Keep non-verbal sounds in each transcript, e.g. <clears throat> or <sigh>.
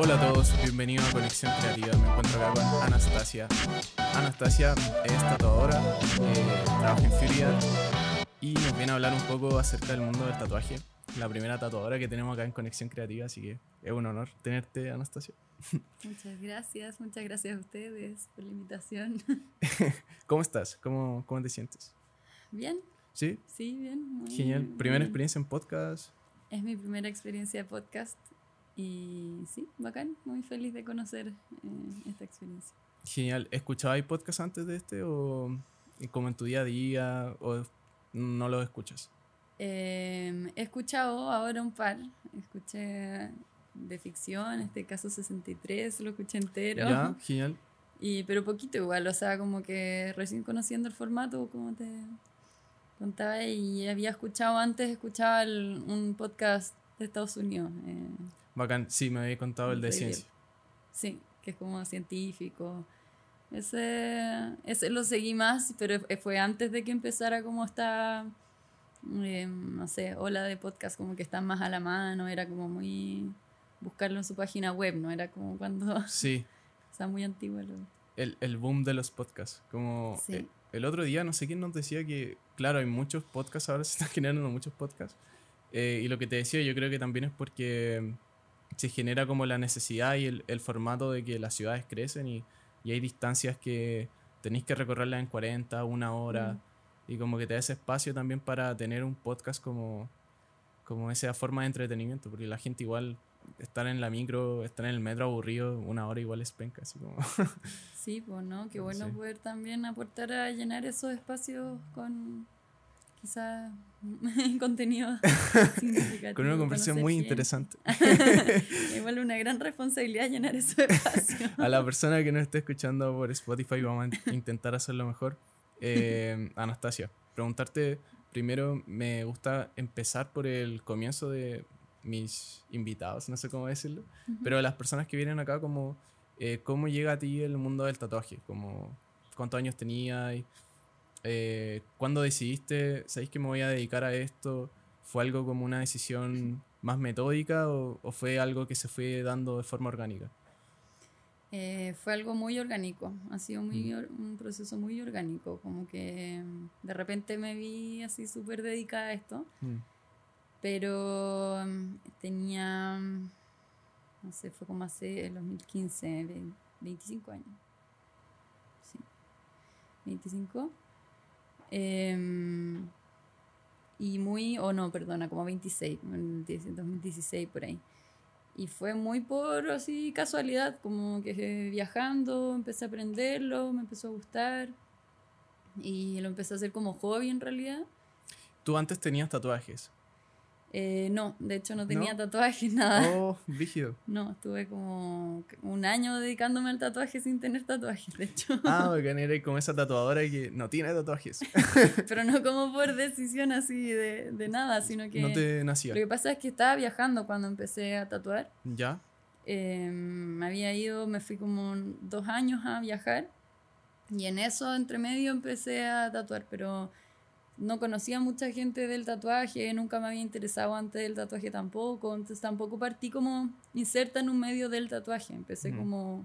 Hola a todos, bienvenidos a Conexión Creativa. Me encuentro acá con Anastasia. Anastasia es tatuadora, eh, trabaja en Furia y nos viene a hablar un poco acerca del mundo del tatuaje. La primera tatuadora que tenemos acá en Conexión Creativa, así que es un honor tenerte, Anastasia. Muchas gracias, muchas gracias a ustedes por la invitación. <laughs> ¿Cómo estás? ¿Cómo, cómo te sientes? Bien. ¿Sí? Sí, bien. muy- Genial. ¿Primera experiencia en podcast? Es mi primera experiencia de podcast y sí, bacán, muy feliz de conocer eh, esta experiencia. Genial. ¿Escuchabas podcast antes de este o como en tu día a día o no lo escuchas? Eh, he escuchado ahora un par, escuché de ficción, este caso 63, lo escuché entero. Ya, genial. <laughs> Y, pero poquito igual, o sea, como que recién conociendo el formato, como te contaba, y había escuchado antes, escuchaba el- un podcast de Estados Unidos. eh, Bacán. Sí, me había contado el de ciencia. sí, que es como científico. Ese, ese lo seguí más, pero fue antes de que empezara como esta, eh, no sé, ola de podcast como que están más a la mano, era como muy buscarlo en su página web, ¿no? Era como cuando, Sí, <laughs> o sea, muy antiguo. lo- el, el boom de los podcasts. Como Sí. El otro día, no sé quién nos decía que, claro, hay muchos podcasts, ahora <laughs> se están generando muchos podcasts. Eh, y lo que te decía, yo creo que también es porque se genera como la necesidad y el, el formato de que las ciudades crecen y, y hay distancias que tenéis que recorrerlas en 40, una hora. Mm. Y como que te da ese espacio también para tener un podcast como, como esa forma de entretenimiento, porque la gente igual estar en la micro, estar en el metro aburrido, una hora igual es penca, así como... <laughs> Sí, pues, ¿no? Qué bueno Sí. poder también aportar a llenar esos espacios con quizás <laughs> contenido <laughs> significativo. Con una conversación muy gente. interesante. Igual una gran responsabilidad llenar esos espacios. A la persona que nos esté escuchando por Spotify vamos a in- intentar hacerlo mejor. Eh, Anastasia, preguntarte primero, me gusta empezar por el comienzo de mis invitados, no sé cómo decirlo, pero las personas que vienen acá, como, eh, ¿cómo llega a ti el mundo del tatuaje? Como, ¿Cuántos años tenías? Eh, ¿Cuándo decidiste, sabéis que me voy a dedicar a esto? ¿Fue algo como una decisión más metódica o, o fue algo que se fue dando de forma orgánica? Eh, fue algo muy orgánico, ha sido muy Mm. un proceso muy orgánico, como que mm, de repente me vi así súper dedicada a esto, Mm. Pero mm, tenía, mm, no sé, fue como hace el 2015, ve- 25 años. Sí, 25. Em, y muy, o no, perdona, como 26, en 2016 por ahí. Y fue muy por así casualidad, como que eh, viajando, empecé a aprenderlo, me empezó a gustar. Y lo empecé a hacer como hobby en realidad. Tú antes tenías tatuajes. Eh, no, de hecho no tenía ¿No? tatuajes, <laughs> nada. Oh, rígido. No, estuve como un año dedicándome al tatuaje sin tener tatuajes, de hecho. Ah, <laughs> bacán, era como esa tatuadora que no tiene tatuajes. <laughs> Pero no como por decisión así de, de nada, sino que... No te nacía. Lo que pasa es que estaba viajando cuando empecé a tatuar. ¿Ya? Eh, me había ido, me fui como dos años a viajar y en eso, entre medio, empecé a tatuar, pero no conocía mucha gente del tatuaje, nunca me había interesado antes del tatuaje tampoco, entonces tampoco partí como inserta en un medio del tatuaje, empecé como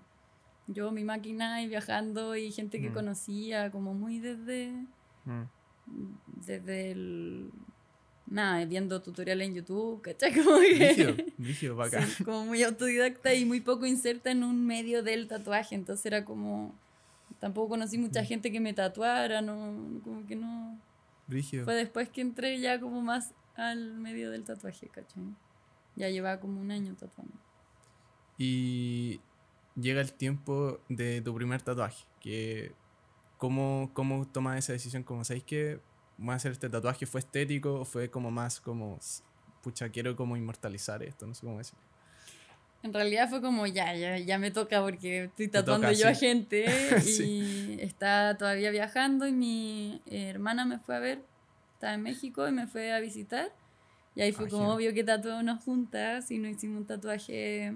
yo, mi máquina y viajando y gente que conocía, como muy desde, Mm. desde el... Nada, viendo tutoriales en YouTube, ¿cachai? <laughs> Como que... Rígido, rígido, bacán. <laughs> Sí, como muy autodidacta y muy poco inserta en un medio del tatuaje. Entonces era como. Tampoco conocí mucha gente que me tatuara, no, como que no. Rígido. Fue después que entré ya como más al medio del tatuaje, ¿cachai? Ya llevaba como un año tatuando. Y llega el tiempo de tu primer tatuaje. Que, ¿cómo, ¿Cómo tomas esa decisión? Como, ¿sabéis que voy a hacer este tatuaje? ¿Fue estético o fue como más como, pucha, quiero como inmortalizar esto? No sé cómo decir. En realidad fue como ya, ya, ya me toca porque estoy tatuando toca, yo a gente <laughs> Sí. y está todavía viajando y mi hermana me fue a ver, estaba en México y me fue a visitar y ahí fue como obvio que tatuamos juntas y nos hicimos un tatuaje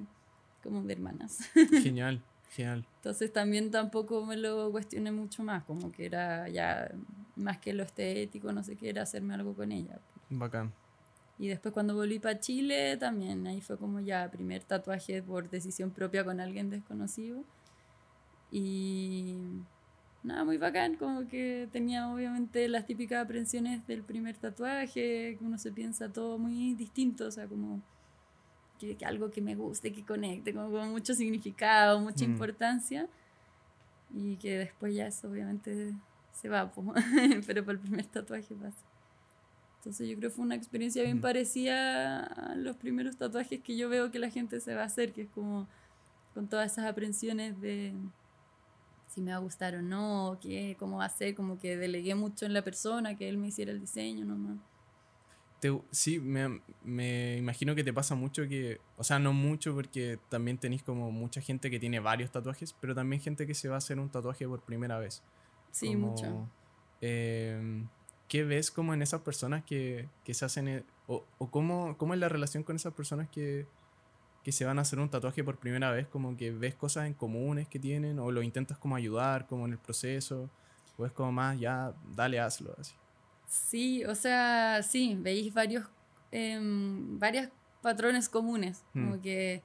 como de hermanas. <laughs> Genial, genial. Entonces también tampoco me lo cuestioné mucho más, como que era ya más que lo estético, no sé qué, era hacerme algo con ella. Bacán. Y después cuando volví para Chile también, ahí fue como ya primer tatuaje por decisión propia con alguien desconocido. Y nada, muy bacán, como que tenía obviamente las típicas aprensiones del primer tatuaje, que uno se piensa todo muy distinto, o sea, como que, algo que me guste, que conecte, como con mucho significado, mucha mm. importancia. Y que después ya eso obviamente se va, <laughs> pero para el primer tatuaje pasa. Entonces yo creo que fue una experiencia bien parecida a los primeros tatuajes que yo veo que la gente se va a hacer, que es como con todas esas aprensiones de si me va a gustar o no, qué, cómo va a ser, como que delegué mucho en la persona, que él me hiciera el diseño nomás. sí, me, me, imagino que te pasa mucho que, o sea, no mucho porque también tenéis como mucha gente que tiene varios tatuajes, pero también gente que se va a hacer un tatuaje por primera vez. Sí, mucho. Eh, ¿qué ves como en esas personas que, que se hacen, eh, o, o cómo, cómo, es la relación con esas personas que, que, se van a hacer un tatuaje por primera vez? Como que ves cosas en comunes que tienen, o lo intentas como ayudar, como en el proceso, o es como más, ya, dale, hazlo, así. Sí, o sea, sí, veis varios, eh, varios patrones comunes, como mm. que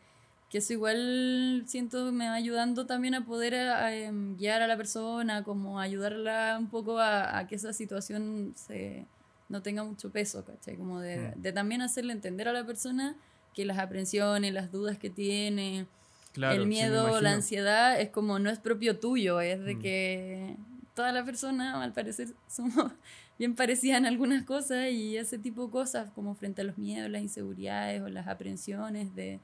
que eso igual siento me va ayudando también a poder em, guiar a la persona, como ayudarla un poco a, que esa situación se, no tenga mucho peso, ¿cachai? Como de, mm. de, también hacerle entender a la persona que las aprensiones, las dudas que tiene, el miedo, la ansiedad, es como no es propio tuyo, es de mm. que toda la persona, al parecer, <laughs> somos bien parecidas en algunas cosas y ese tipo de cosas, como frente a los miedos, las inseguridades o las aprensiones de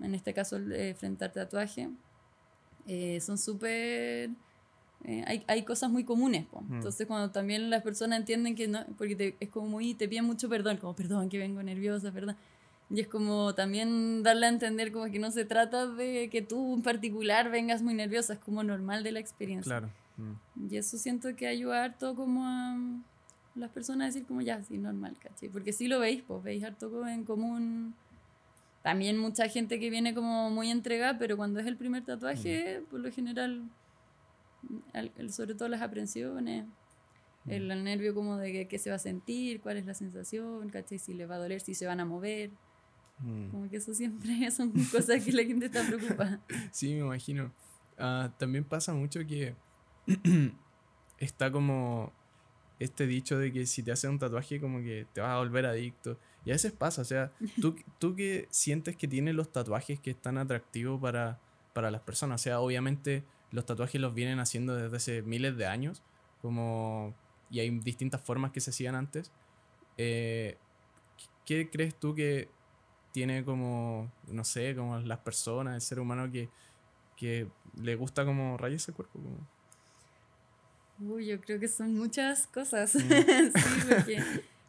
en este caso el de enfrentar tatuaje, eh, son súper... Eh, hay, hay, cosas muy comunes. Mm. Entonces cuando también las personas entienden que no, porque es como muy, te piden mucho perdón, como perdón que vengo nerviosa, perdón. Y es como también darle a entender como que no se trata de que tú en particular vengas muy nerviosa, es como normal de la experiencia. Claro. Mm. Y eso siento que ayuda harto como a las personas a decir como ya, sí, normal, ¿cachai? Porque si lo veis, pues veis harto en común también mucha gente que viene como muy entregada, pero cuando es el primer tatuaje, por lo general, sobre todo las aprensiones, el, nervio como de qué se va a sentir, cuál es la sensación, ¿cachai? Si le va a doler, si se van a mover. Mm. Como que eso siempre <laughs> son cosas que la gente está preocupada. <laughs> Sí, me imagino. Ah, también pasa mucho que <clears throat> está como este dicho de que si te haces un tatuaje como que te vas a volver adicto. Y a veces pasa, o sea, <laughs> tú, tú que sientes que tienes los tatuajes que están atractivos para, para las personas, o sea, obviamente los tatuajes los vienen haciendo desde hace miles de años, como, y hay distintas formas que se hacían antes. Eh, ¿Qué crees tú que tiene como, no sé, como las personas, el ser humano que, que le gusta como rayos el cuerpo? Uy, yo creo que son muchas cosas. Mm. <laughs> sí, porque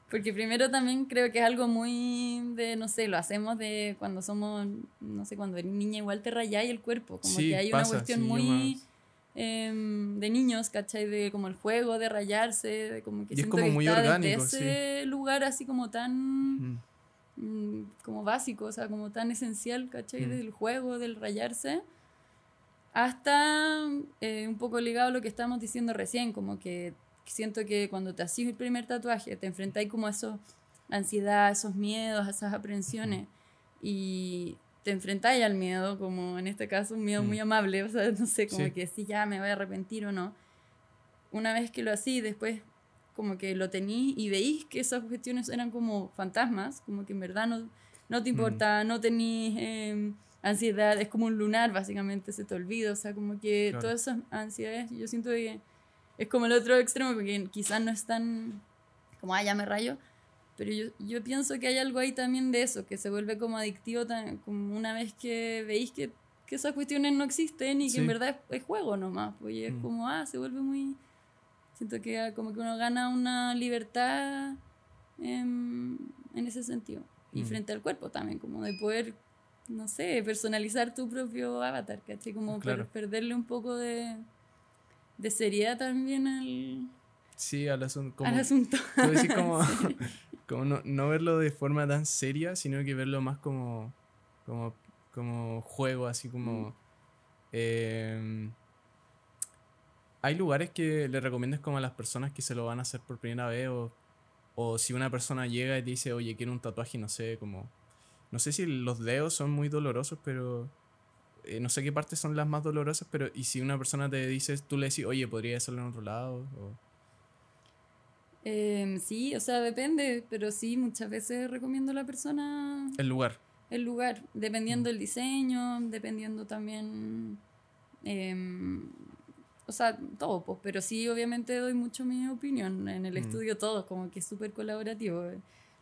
porque primero también creo que es algo muy de, no sé, lo hacemos de cuando somos, no sé, cuando eres niña igual te rayáis el cuerpo. Como que hay una cuestión muy em, de niños, ¿cachai? De como el juego, de rayarse, de como que y es como muy orgánico, ese lugar así como tan... Mm, como básico, o sea, como tan esencial, ¿cachai? Del juego, del rayarse hasta eh, un poco ligado a lo que estábamos diciendo recién, como que siento que cuando te haces el primer tatuaje te enfrentáis como a eso, ansiedad, esos miedos, esas aprensiones y te enfrentáis al miedo, como en este caso un miedo muy amable, o sea, <laughs> no sé, como que si ya me voy a arrepentir o no. Una vez que lo hacís, después como que lo tení y veís que esas cuestiones eran como fantasmas, como que en verdad no, no te importa, no tenís em, ansiedad, es como un lunar básicamente, se te olvida, o sea, como que todas esas ansiedades, yo siento que es como el otro extremo, porque quizás no es tan como, ah, ya me rayo, pero yo, yo pienso que hay algo ahí también de eso, que se vuelve como adictivo tan, como una vez que veis que, que esas cuestiones no existen y que en verdad es, juego nomás, pues es mm. como, ah, se vuelve muy... Siento que como que uno gana una libertad en, en ese sentido. Y mm. frente al cuerpo también, como de poder, no sé, personalizar tu propio avatar, ¿cachai? Como perderle un poco de de seriedad también al, sí, al, asunto al asunto. <laughs> como, <laughs> <laughs> como no, no, verlo de forma tan seria, sino que verlo más como, como, como juego, así como... Mm. Em, hay lugares que le recomiendas como a las personas que se lo van a hacer por primera vez o O si una persona llega y dice, oye, quiero un tatuaje, no sé, como... No sé si los dedos son muy dolorosos, pero... eh, no sé qué partes son las más dolorosas, pero... Y si una persona te dice, tú le decís, oye, podría hacerlo en otro lado. O... Em, sí, o sea, depende, pero sí, muchas veces recomiendo a la persona El lugar. el lugar, dependiendo del diseño, dependiendo también, em, o sea, todo, pues, pero sí, obviamente doy mucho mi opinión en el Mm. estudio, todo, como que es súper colaborativo.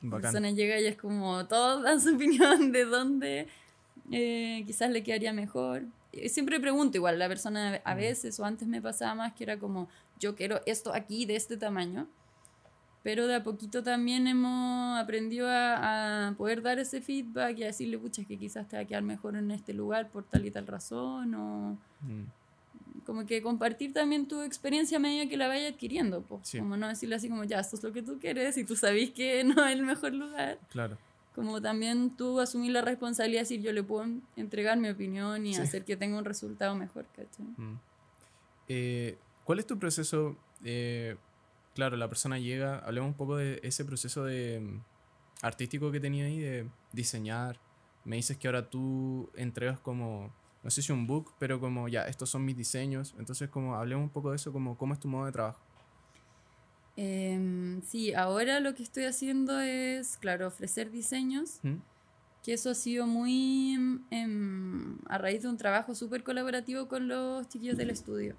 La persona llega y es como, todos dan su <laughs> opinión de dónde eh, quizás le quedaría mejor. Y Siempre pregunto igual, la persona a veces o antes me pasaba más que era como, yo quiero esto aquí de este tamaño. Pero de a poquito también hemos aprendido a, a poder dar ese feedback y a decirle, pucha, es que quizás te va a quedar mejor en este lugar por tal y tal razón. O Mm, como que compartir también tu experiencia a medida que la vayas adquiriendo. Sí. Como no decirle así como, ya, esto es lo que tú quieres y tú sabes que <laughs> no es el mejor lugar. claro. Como también tú asumir la responsabilidad de decir, yo le puedo entregar mi opinión y Sí. hacer que tenga un resultado mejor, ¿cachai? Mm. Eh, ¿Cuál es tu proceso? eh, claro, la persona llega, hablemos un poco de ese proceso de mm, artístico que tenía ahí, de diseñar. Me dices que ahora tú entregas como, no sé si un book, pero como ya, estos son mis diseños. Entonces, como hablemos un poco de eso, como cómo es tu modo de trabajo. Em, sí, ahora lo que estoy haciendo es, claro, ofrecer diseños, ¿Mm? que eso ha sido muy em, a raíz de un trabajo súper colaborativo con los chiquillos del estudio.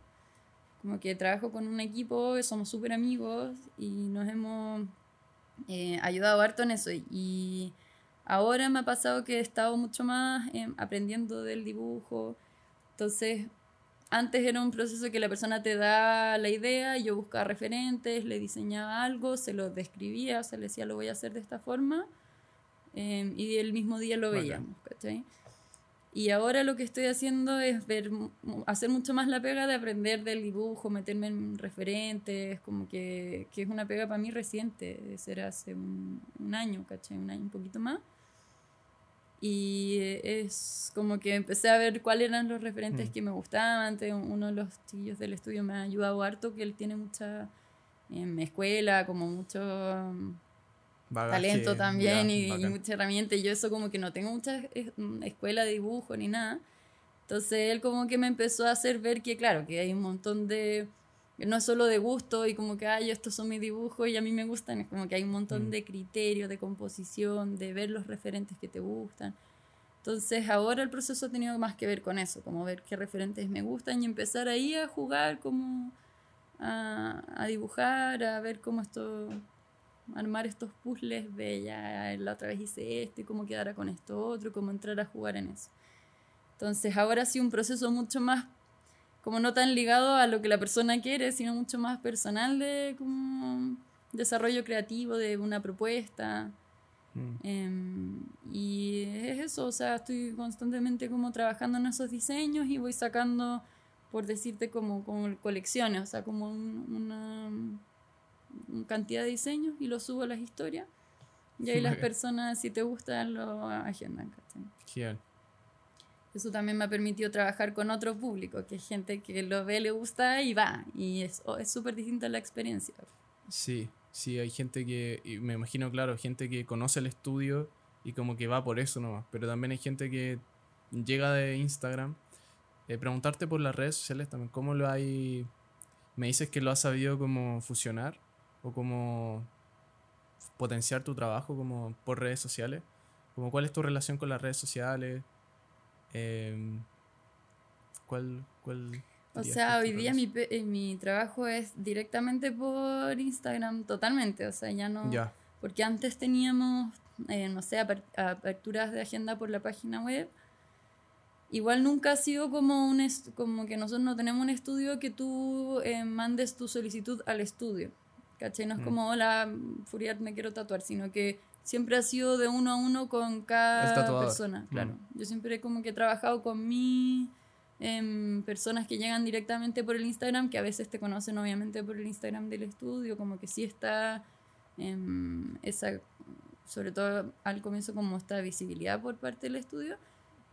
Como que trabajo con un equipo, somos súper amigos y nos hemos eh, ayudado harto en eso. Y ahora me ha pasado que he estado mucho más em, aprendiendo del dibujo. Entonces, antes era un proceso que la persona te da la idea, yo buscaba referentes, le diseñaba algo, se lo describía, o sea, le decía lo voy a hacer de esta forma, eh, y el mismo día lo veíamos, ¿cachai? Y ahora lo que estoy haciendo es ver, hacer mucho más la pega de aprender del dibujo, meterme en referentes, como que, que es una pega para mí reciente, de ser hace un, un año, ¿cachai? Un año, un poquito más. Y es como que empecé a ver cuáles eran los referentes Mm. que me gustaban. Uno de los chiquillos del estudio me ha ayudado harto, que él tiene mucha em, escuela, como mucho em, Bagaje, talento también ya, y, y mucha herramienta. Y yo eso como que no tengo mucha mm, escuela de dibujo ni nada. Entonces él como que me empezó a hacer ver que claro, que hay un montón de... no es solo de gusto y como que, ay, estos son mis dibujos y a mí me gustan. Es como que hay un montón Mm. de criterios, de composición, de ver los referentes que te gustan. Entonces ahora el proceso ha tenido más que ver con eso, como ver qué referentes me gustan y empezar ahí a jugar como a, a dibujar, a ver cómo esto, armar estos puzzles de ya la otra vez hice esto y cómo quedara con esto otro, cómo entrar a jugar en eso. Entonces ahora sí un proceso mucho más, como no tan ligado a lo que la persona quiere, sino mucho más personal de como desarrollo creativo de una propuesta. Mm, Em, y es eso, o sea, estoy constantemente como trabajando en esos diseños y voy sacando, por decirte, como, como colecciones, o sea, como un- una, una cantidad de diseños y los subo a las historias. Y ahí <laughs> las personas, si te gustan, lo agendan. Genial. Eso también me ha permitido trabajar con otro público, que es gente que lo ve, le gusta y va. Y es oh, es súper distinta la experiencia. Sí, sí, hay gente que, y me imagino, claro, gente que conoce el estudio y como que va por eso nomás, pero también hay gente que llega de Instagram. Eh, preguntarte por las redes sociales también, ¿cómo lo hay? Me dices que lo has sabido como fusionar o como potenciar tu trabajo como por redes sociales. Como, ¿Cuál es tu relación con las redes sociales? Em, ¿Cuál, cuál O sea, hoy día mi, eh, mi trabajo es directamente por Instagram, totalmente. O sea, ya no. Ya, Porque antes teníamos, eh, no sé, aper- aperturas de agenda por la página web. Igual nunca ha sido como, un como que nosotros no tenemos un estudio que tú eh, mandes tu solicitud al estudio. ¿Cachai? No es Mm. como, hola, Furiat, me quiero tatuar, sino que siempre ha sido de uno a uno con cada persona. Claro. Mm. Yo siempre como que he trabajado con mi em, personas que llegan directamente por el Instagram, que a veces te conocen obviamente por el Instagram del estudio, como que sí está em, esa, sobre todo al comienzo como esta visibilidad por parte del estudio,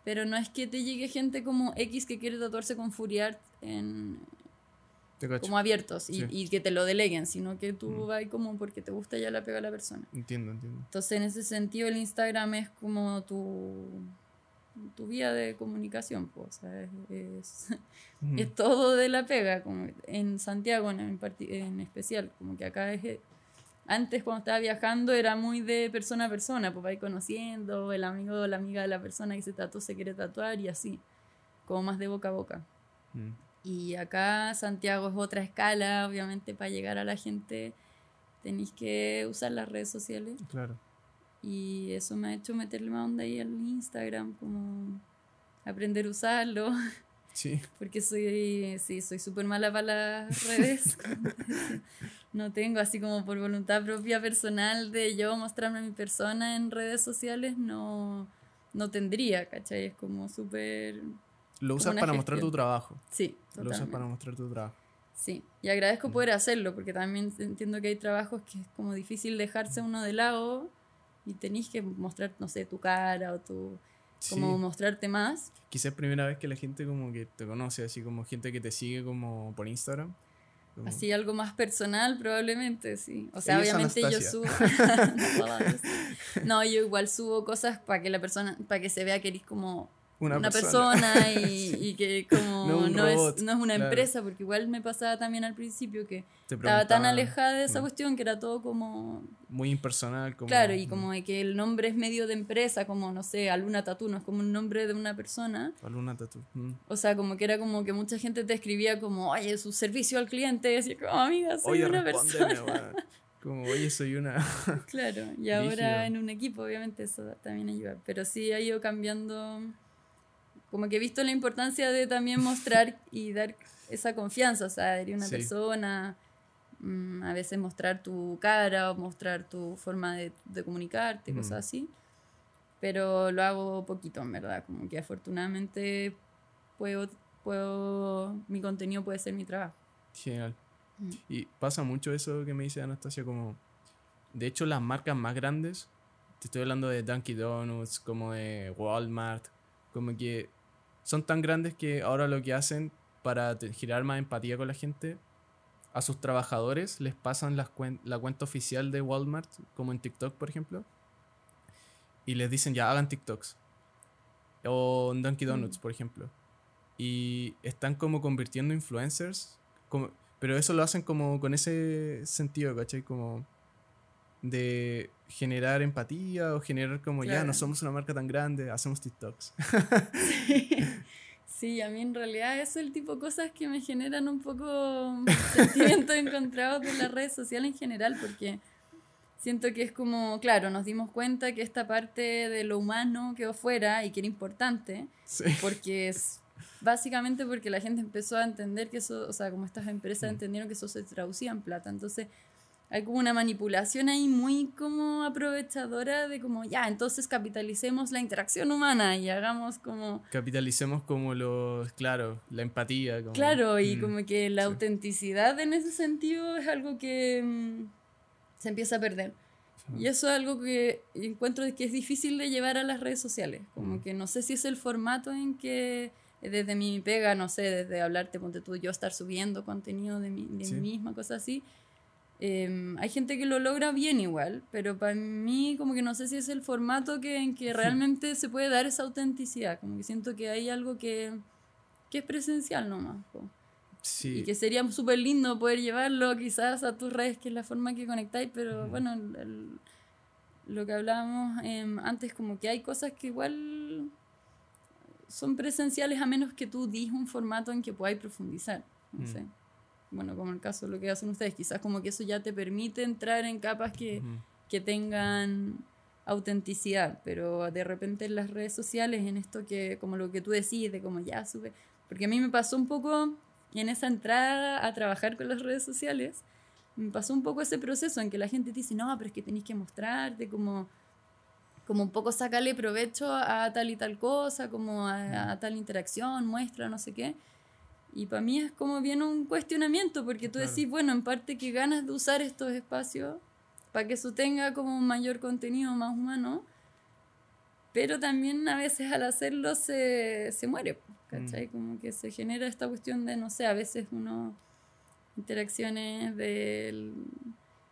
pero no es que te llegue gente como X que quiere tatuarse con Furiart en, como abiertos y, y, que te lo deleguen, sino que tú mm. vas como porque te gusta ya la pega a la persona. Entiendo, entiendo. Entonces, en ese sentido, el Instagram es como tu, tu vía de comunicación, pues, es, es, todo de la pega, como en Santiago en, en, especial, como que acá es... Antes cuando estaba viajando era muy de persona a persona, pues ir conociendo, el amigo o la amiga de la persona que se tatuó se quiere tatuar y así, como más de boca a boca. Mm. Y acá Santiago es otra escala, obviamente para llegar a la gente tenéis que usar las redes sociales. Claro. Y eso me ha hecho meterle más onda ahí al Instagram, como aprender a usarlo. <laughs> Sí. Porque soy, sí, soy súper mala para las redes. <laughs> <laughs> no tengo así como por voluntad propia personal de yo mostrarme a mi persona en redes sociales, no, no tendría, ¿cachai? Es como súper lo usas para mostrar tu trabajo. Sí, totalmente. Lo usas para mostrar tu trabajo. Sí, y agradezco mm. poder hacerlo, porque también entiendo que hay trabajos que es como difícil dejarse uno de lado y tenéis que mostrar, no sé, tu cara o tu... como mostrarte más. Quizás primera vez que la gente como que te conoce, así como gente que te sigue como por Instagram. Así algo más personal probablemente, sí. O sea, obviamente yo subo... <laughs> <laughs> no, yo igual subo cosas para que la persona, para que se vea que eres como una, persona, <laughs> y, que como no, es, no es una empresa, porque igual me pasaba también al principio que estaba tan alejada de esa cuestión que era todo como... Muy impersonal. Como, claro, y como de que el nombre es medio de empresa, como no sé, Aluna Tatu, no es como un nombre de una persona. Aluna Tatu. Mm. O sea, como que era como que mucha gente te escribía como, oye, su servicio al cliente, y así como, amiga, soy una persona. <laughs> Como, oye, soy una. claro, y <laughs> ahora en un equipo, obviamente, eso también ayuda. Pero sí ha ido cambiando como que he visto la importancia de también <laughs> mostrar y dar esa confianza, o sea, de una persona, mm, a veces mostrar tu cara o mostrar tu forma de, de comunicarte, cosas así. Pero lo hago poquito, en verdad, como que afortunadamente puedo, puedo, mi contenido puede ser mi trabajo. Genial. Mm. Y pasa mucho eso que me dice Anastasia, como, de hecho las marcas más grandes, te estoy hablando de Dunkin' Donuts, como de Walmart, como que son tan grandes que ahora lo que hacen para girar más empatía con la gente, a sus trabajadores les pasan la cuenta oficial de Walmart, como en TikTok, por ejemplo, y les dicen ya hagan TikToks. O en Dunkin' Donuts, mm. por ejemplo. Y están como convirtiendo influencers, como, pero eso lo hacen como con ese sentido, ¿cachai? Como de generar empatía o generar como ya no somos una marca tan grande, hacemos TikToks. Sí. a mí en realidad es el tipo de cosas que me generan un poco sentimientos encontrados de las redes sociales en general, porque siento que es como, claro, nos dimos cuenta que esta parte de lo humano quedó fuera y que era importante, porque es básicamente porque la gente empezó a entender que eso, o sea, como estas empresas mm. entendieron que eso se traducía en plata, entonces hay como una manipulación ahí muy como aprovechadora de como, ya, entonces capitalicemos la interacción humana y hagamos como... Capitalicemos como los, claro, la empatía. claro, y mm, como que la autenticidad en ese sentido es algo que mm, se empieza a perder. Y eso es algo que encuentro que es difícil de llevar a las redes sociales. Como mm. que no sé si es el formato en que desde mi pega, no sé, desde hablarte, ponte tú, yo estar subiendo contenido de, mí, de mí misma, cosas así Em, hay gente que lo logra bien igual, pero para mí como que no sé si es el formato que, en que <laughs> realmente se puede dar esa autenticidad, como que siento que hay algo que, que es presencial nomás. Sí. Y que sería súper lindo poder llevarlo quizás a tus redes, que es la forma que conectáis, pero bueno, lo que hablábamos em, antes, como que hay cosas que igual son presenciales a menos que tú dis un formato en que podáis profundizar. No sé bueno, como el caso de lo que hacen ustedes, quizás como que eso ya te permite entrar en capas que, que tengan autenticidad, pero de repente en las redes sociales, en esto que, como lo que tú decís, de como ya sube, porque a mí me pasó un poco en esa entrada a trabajar con las redes sociales, me pasó un poco ese proceso en que la gente te dice, no, pero es que tenéis que mostrarte, como, como un poco sacarle provecho a tal y tal cosa, como a, a tal interacción, muestra, no sé qué. Y para mí es como bien un cuestionamiento, porque tú decís, bueno, en parte que ganas de usar estos espacios para que eso tenga como un mayor contenido más humano, pero también a veces al hacerlo se, se muere, ¿cachai? Mm. Como que se genera esta cuestión de, no sé, a veces uno interacciones del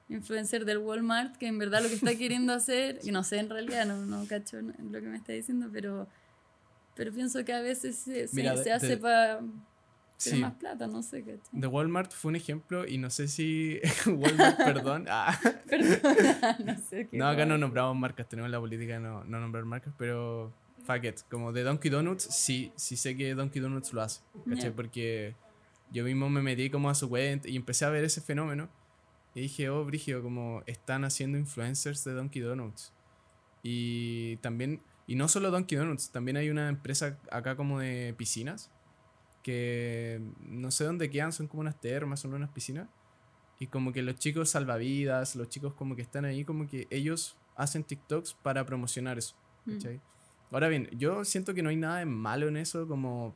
influencer del Walmart, que en verdad lo que está queriendo <laughs> hacer, y no sé en realidad, no, no cacho lo que me está diciendo, pero, pero pienso que a veces se, se, hace para tener más plata, no sé. ¿cachai? De Walmart fue un ejemplo y no sé si <laughs> Walmart, perdón. Ah. <laughs> perdón, <laughs> no sé. Qué no, acá no nombramos marcas, tenemos la política de no, no nombrar marcas, pero fuck it, como de Donkey Donuts, sí, sí sé que Donkey Donuts lo hace, ¿cachai? Porque yo mismo me metí como a su web y empecé a ver ese fenómeno y dije, oh, Brigio, como están haciendo influencers de Donkey Donuts. Y también, y no solo Donkey Donuts, también hay una empresa acá como de piscinas, que no sé dónde quedan, son como unas termas, son unas piscinas. Y como que los chicos salvavidas, los chicos como que están ahí, como que ellos hacen TikToks para promocionar eso. Mm. Ahora bien, yo siento que no hay nada de malo en eso, como...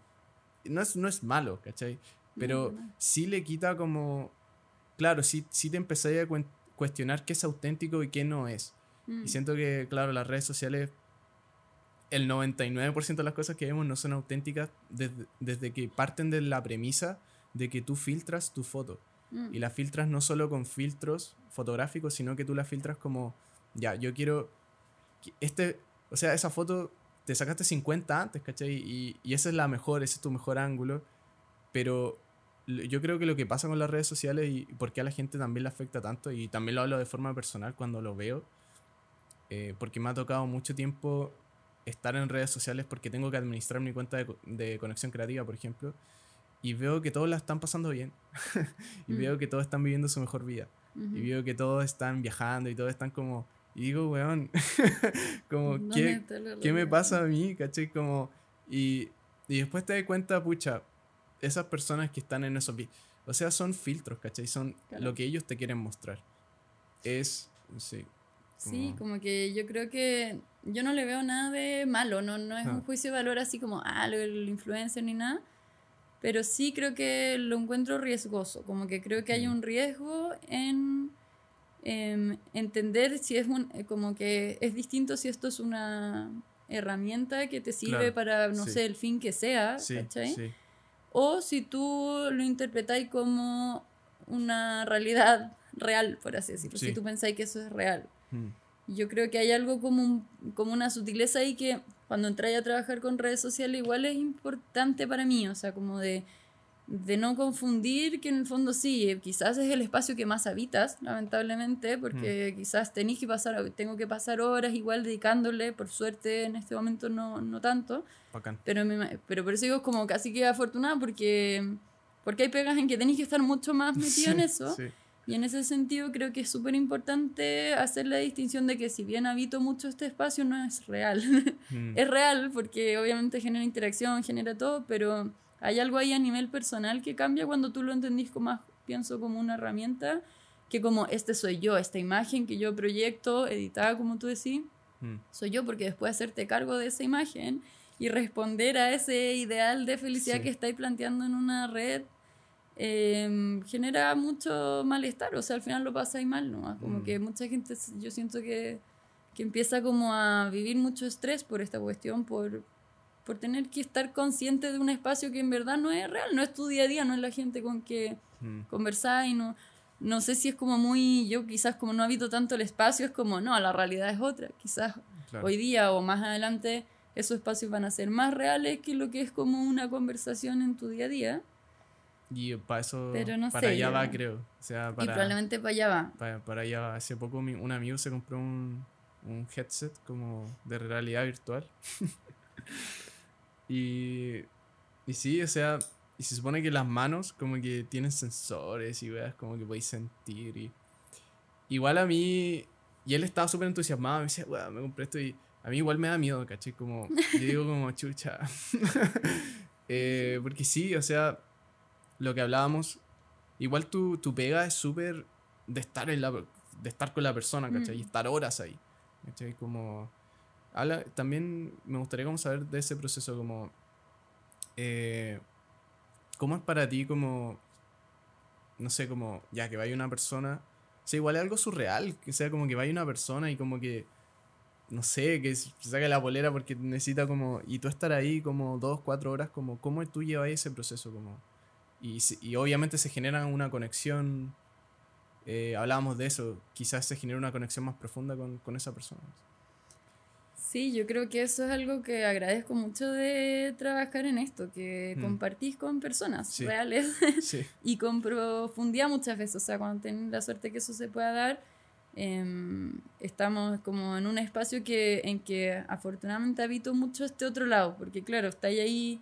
No es, no es malo, ¿cachai? Pero sí le quita como claro, sí, sí te empecé a cuestionar qué es auténtico y qué no es. Y mm. siento que, claro, las redes sociales, el 99% de las cosas que vemos no son auténticas desde, que parten de la premisa de que tú filtras tu foto. Mm. Y la filtras no solo con filtros fotográficos, sino que tú la filtras como, ya, yo quiero, este, o sea, esa foto te sacaste 50 antes, ¿cachai? Y, y esa es la mejor, ese es tu mejor ángulo, pero yo creo que lo que pasa con las redes sociales y por qué a la gente también le afecta tanto, y también lo hablo de forma personal cuando lo veo, eh, porque me ha tocado mucho tiempo estar en redes sociales porque tengo que administrar mi cuenta de, de conexión creativa, por ejemplo, y veo que todos la están pasando bien, <laughs> y mm. veo que todos están viviendo su mejor vida, y veo que todos están viajando y todos están como, y digo, weón, <laughs> como, ¿qué, ¿qué me pasa a mí? ¿Cachai? Como, y, y después te das cuenta, pucha, esas personas que están en esos o sea, son filtros, ¿cachai? Son lo que ellos te quieren mostrar. Es, sí. Sí, como que yo creo que yo no le veo nada de malo, no, no es un ah. juicio de valor así como, ah, el influencer ni nada, pero sí creo que lo encuentro riesgoso, como que creo que hay mm. un riesgo en em, entender si es un, eh, como que es distinto si esto es una herramienta que te sirve para, no sé, el fin que sea, sí, ¿cachai? Sí o si tú lo interpretáis como una realidad real, por así decirlo, si tú pensáis que eso es real. Mm. Yo creo que hay algo como, como una sutileza ahí que cuando entráis a trabajar con redes sociales igual es importante para mí, o sea, como de de no confundir que en el fondo sí, eh, quizás es el espacio que más habitas, lamentablemente, porque mm. quizás tenéis que pasar, tengo que pasar horas igual dedicándole, por suerte en este momento no, no tanto, pero, pero por eso digo como casi que afortunada porque, porque hay pegas en que tenéis que estar mucho más metido en eso. Y en ese sentido creo que es súper importante hacer la distinción de que si bien habito mucho este espacio no es real. <laughs> Mm. es real porque obviamente genera interacción, genera todo, pero hay algo ahí a nivel personal que cambia cuando tú lo entendís como más, pienso como una herramienta, que como este soy yo, esta imagen que yo proyecto, editada como tú decís, mm. soy yo porque después hacerte cargo de esa imagen y responder a ese ideal de felicidad que estáis planteando en una red, em, genera mucho malestar, o sea, al final lo pasáis mal, ¿no? Como mm. que mucha gente, yo siento que, que empieza como a vivir mucho estrés por esta cuestión, por, por tener que estar consciente de un espacio que en verdad no es real, no es tu día a día, no es la gente con que mm. conversar y no, no sé si es como muy, yo quizás como no habito tanto el espacio, es como, no, la realidad es otra, quizás hoy día o más adelante esos espacios van a ser más reales que lo que es como una conversación en tu día a día. Y para eso, para allá va, creo. O sea, y probablemente para allá va. Para, para allá va. Hace poco un amigo se compró un, un headset como de realidad virtual. <laughs> Y, y sí, o sea, y se supone que las manos como que tienen sensores y veas como que podéis sentir. Y, igual a mí, y él estaba súper entusiasmado, me decía, me compré esto y a mí igual me da miedo, caché, como, yo digo como chucha. <laughs> eh, porque sí, o sea, lo que hablábamos, igual tu, tu pega es súper de estar en la, de estar con la persona, ¿cachai? Y mm. estar horas ahí. ¿cachai? Como también me gustaría como saber de ese proceso, como... Eh, ¿Cómo es para ti como... No sé, como ya que vaya una persona... O sea, igual es algo surreal, que sea como que vaya una persona y como que... No sé, que se saque la polera porque necesita como... Y tú estar ahí como dos, cuatro horas, como... ¿Cómo tú llevas ese proceso? Como... Y, y obviamente se genera una conexión, eh, hablábamos de eso, quizás se genera una conexión más profunda con, con esa persona. Sí, yo creo que eso es algo que agradezco mucho de trabajar en esto, que Mm. compartís con personas Sí. reales <laughs> Sí, <laughs> y con profundidad muchas veces. O sea, cuando tenés la suerte que eso se pueda dar, em, estamos como en un espacio que, en que afortunadamente habito mucho este otro lado, porque claro, estáis ahí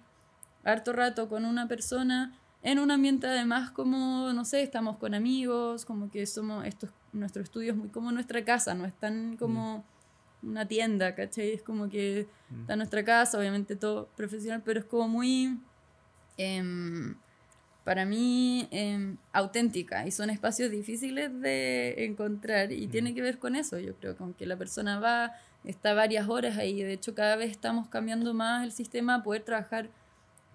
harto rato con una persona en un ambiente además como, no sé, estamos con amigos, como que somos, esto, es- nuestro estudio es muy como nuestra casa, no es tan como una tienda, ¿cachai? Es como que Mm. está nuestra casa, obviamente todo profesional, pero es como muy, em, para mí, em, auténtica y son espacios difíciles de encontrar y tiene que ver con eso, yo creo, con que la persona va, está varias horas ahí, de hecho cada vez estamos cambiando más el sistema a poder trabajar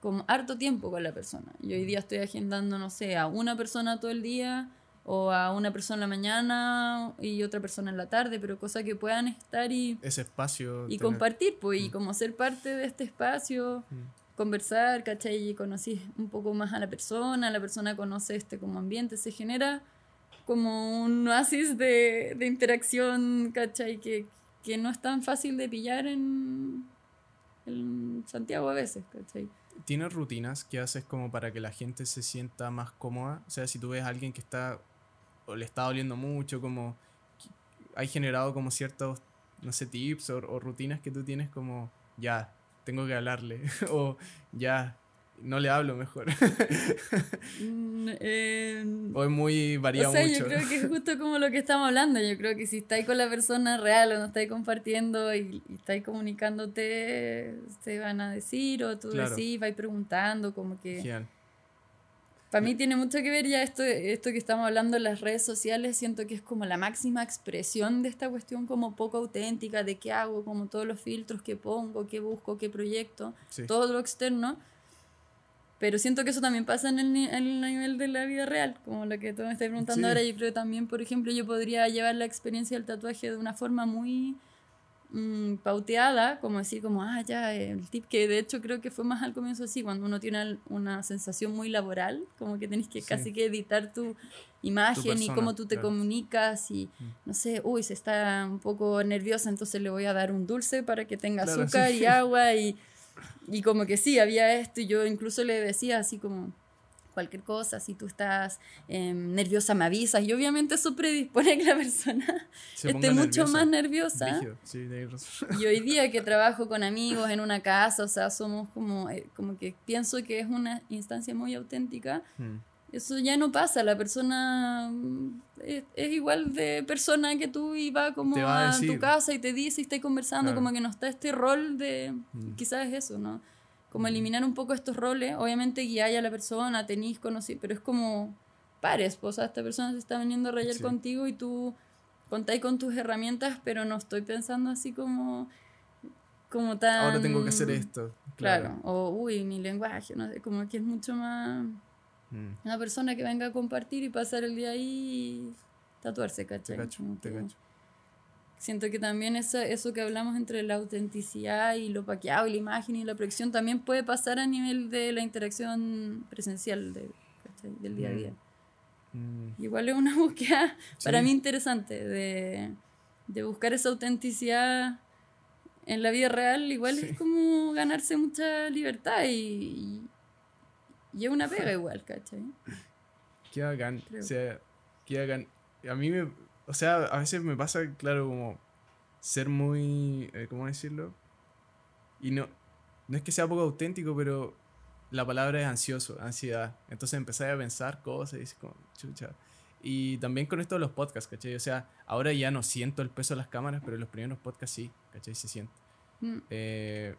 con harto tiempo con la persona. Y hoy día estoy agendando, no sé, a una persona todo el día o a una persona en la mañana y otra persona en la tarde, pero cosas que puedan estar y, ese espacio. y tener- compartir, pues, y Mm. como ser parte de este espacio, Mm. conversar, ¿cachai? Y conocí un poco más a la persona, la persona conoce este como ambiente, se genera como un oasis de, de interacción, ¿cachai? Que, que no es tan fácil de pillar en, en Santiago a veces, ¿cachai? ¿Tienes rutinas que haces como para que la gente se sienta más cómoda? O sea, si tú ves a alguien que está o le está doliendo mucho, como hay generado como ciertos, no sé, tips o, o rutinas que tú tienes como, ya, tengo que hablarle, <laughs> o ya, no le hablo mejor, Mm, eh, o es muy variado o sea, mucho. yo creo que es justo como lo que estamos hablando. Yo creo que si estáis con la persona real o no estáis compartiendo y, y estáis comunicándote, te van a decir o tú Claro. decís, vais preguntando, como que... Genial. Para mí tiene mucho que ver ya esto, esto que estamos hablando en las redes sociales, siento que es como la máxima expresión de esta cuestión como poco auténtica, de qué hago, como todos los filtros que pongo, qué busco, qué proyecto, Sí. todo lo externo. Pero siento que eso también pasa en el, ni- en el nivel de la vida real, como lo que tú me estás preguntando Sí. ahora. Yo creo que también, por ejemplo, yo podría llevar la experiencia del tatuaje de una forma muy mm, pauteada, como decir, como, ah, ya, el tip que de hecho creo que fue más al comienzo así, cuando uno tiene una sensación muy laboral, como que tenés que Sí. casi que editar tu imagen y persona, cómo tú te claro. comunicas y, Mm. no sé, uy, se está un poco nerviosa, entonces le voy a dar un dulce para que tenga Claro, azúcar sí. y agua y, y como que sí, había esto y yo incluso le decía así como cualquier cosa, si tú estás em, nerviosa me avisas y obviamente eso predispone a que la persona Se esté mucho nerviosa. más nerviosa. Sí. Y hoy día que <laughs> trabajo con amigos en una casa, o sea, somos como, eh, como que pienso que es una instancia muy auténtica, Mm. Eso ya no pasa, la persona mm, es, es igual de persona que tú y va como va a a, tu casa y te dice y está conversando, Claro. como que no está este rol de, Mm. quizás es eso, ¿no? Como eliminar un poco estos roles, obviamente guiáis a la persona, tenéis conocido, pero es como pares, pues, o sea, esta persona se está viniendo a rayar Sí. contigo y tú contáis con tus herramientas, pero no estoy pensando así como como tan Ahora tengo que hacer esto. Claro, o uy, mi lenguaje, no sé, como que es mucho más Mm. una persona que venga a compartir y pasar el día ahí y tatuarse, Te ¿cachai? cacho, Como te que cacho. Siento que también eso, eso que hablamos entre la autenticidad y lo paqueado y la imagen y la proyección también puede pasar a nivel de la interacción presencial de, ¿cachai? del día a Mm. día. Mm. Igual es una búsqueda para Sí. mí interesante de, de buscar esa autenticidad en la vida real. Igual Sí. es como ganarse mucha libertad y, y, es una pega igual, ¿cachai? Qué bacán. Creo. O sea, qué bacán. A mí me. O sea, a veces me pasa, claro, como ser muy. eh, ¿Cómo decirlo? Y no. No es que sea poco auténtico, pero la palabra es ansioso, ansiedad. Entonces empecé a pensar cosas y dices como, chucha. Y también con esto de los podcasts, ¿cachai? O sea, ahora ya no siento el peso de las cámaras, pero en los primeros podcasts sí, ¿cachai? Se siente. Mm, Eh,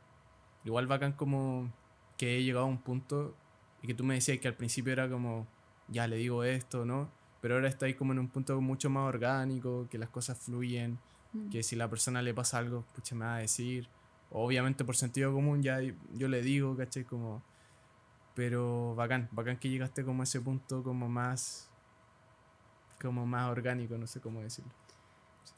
igual bacán como que he llegado a un punto y que tú me decías que al principio era como, ya le digo esto, ¿no? Pero ahora está ahí como en un punto mucho más orgánico, que las cosas fluyen, mm. que si la persona le pasa algo, pucha, me va a decir. Obviamente por sentido común ya yo le digo, ¿cachai? Como, pero bacán, bacán que llegaste como a ese punto como más, como más orgánico, no sé cómo decirlo.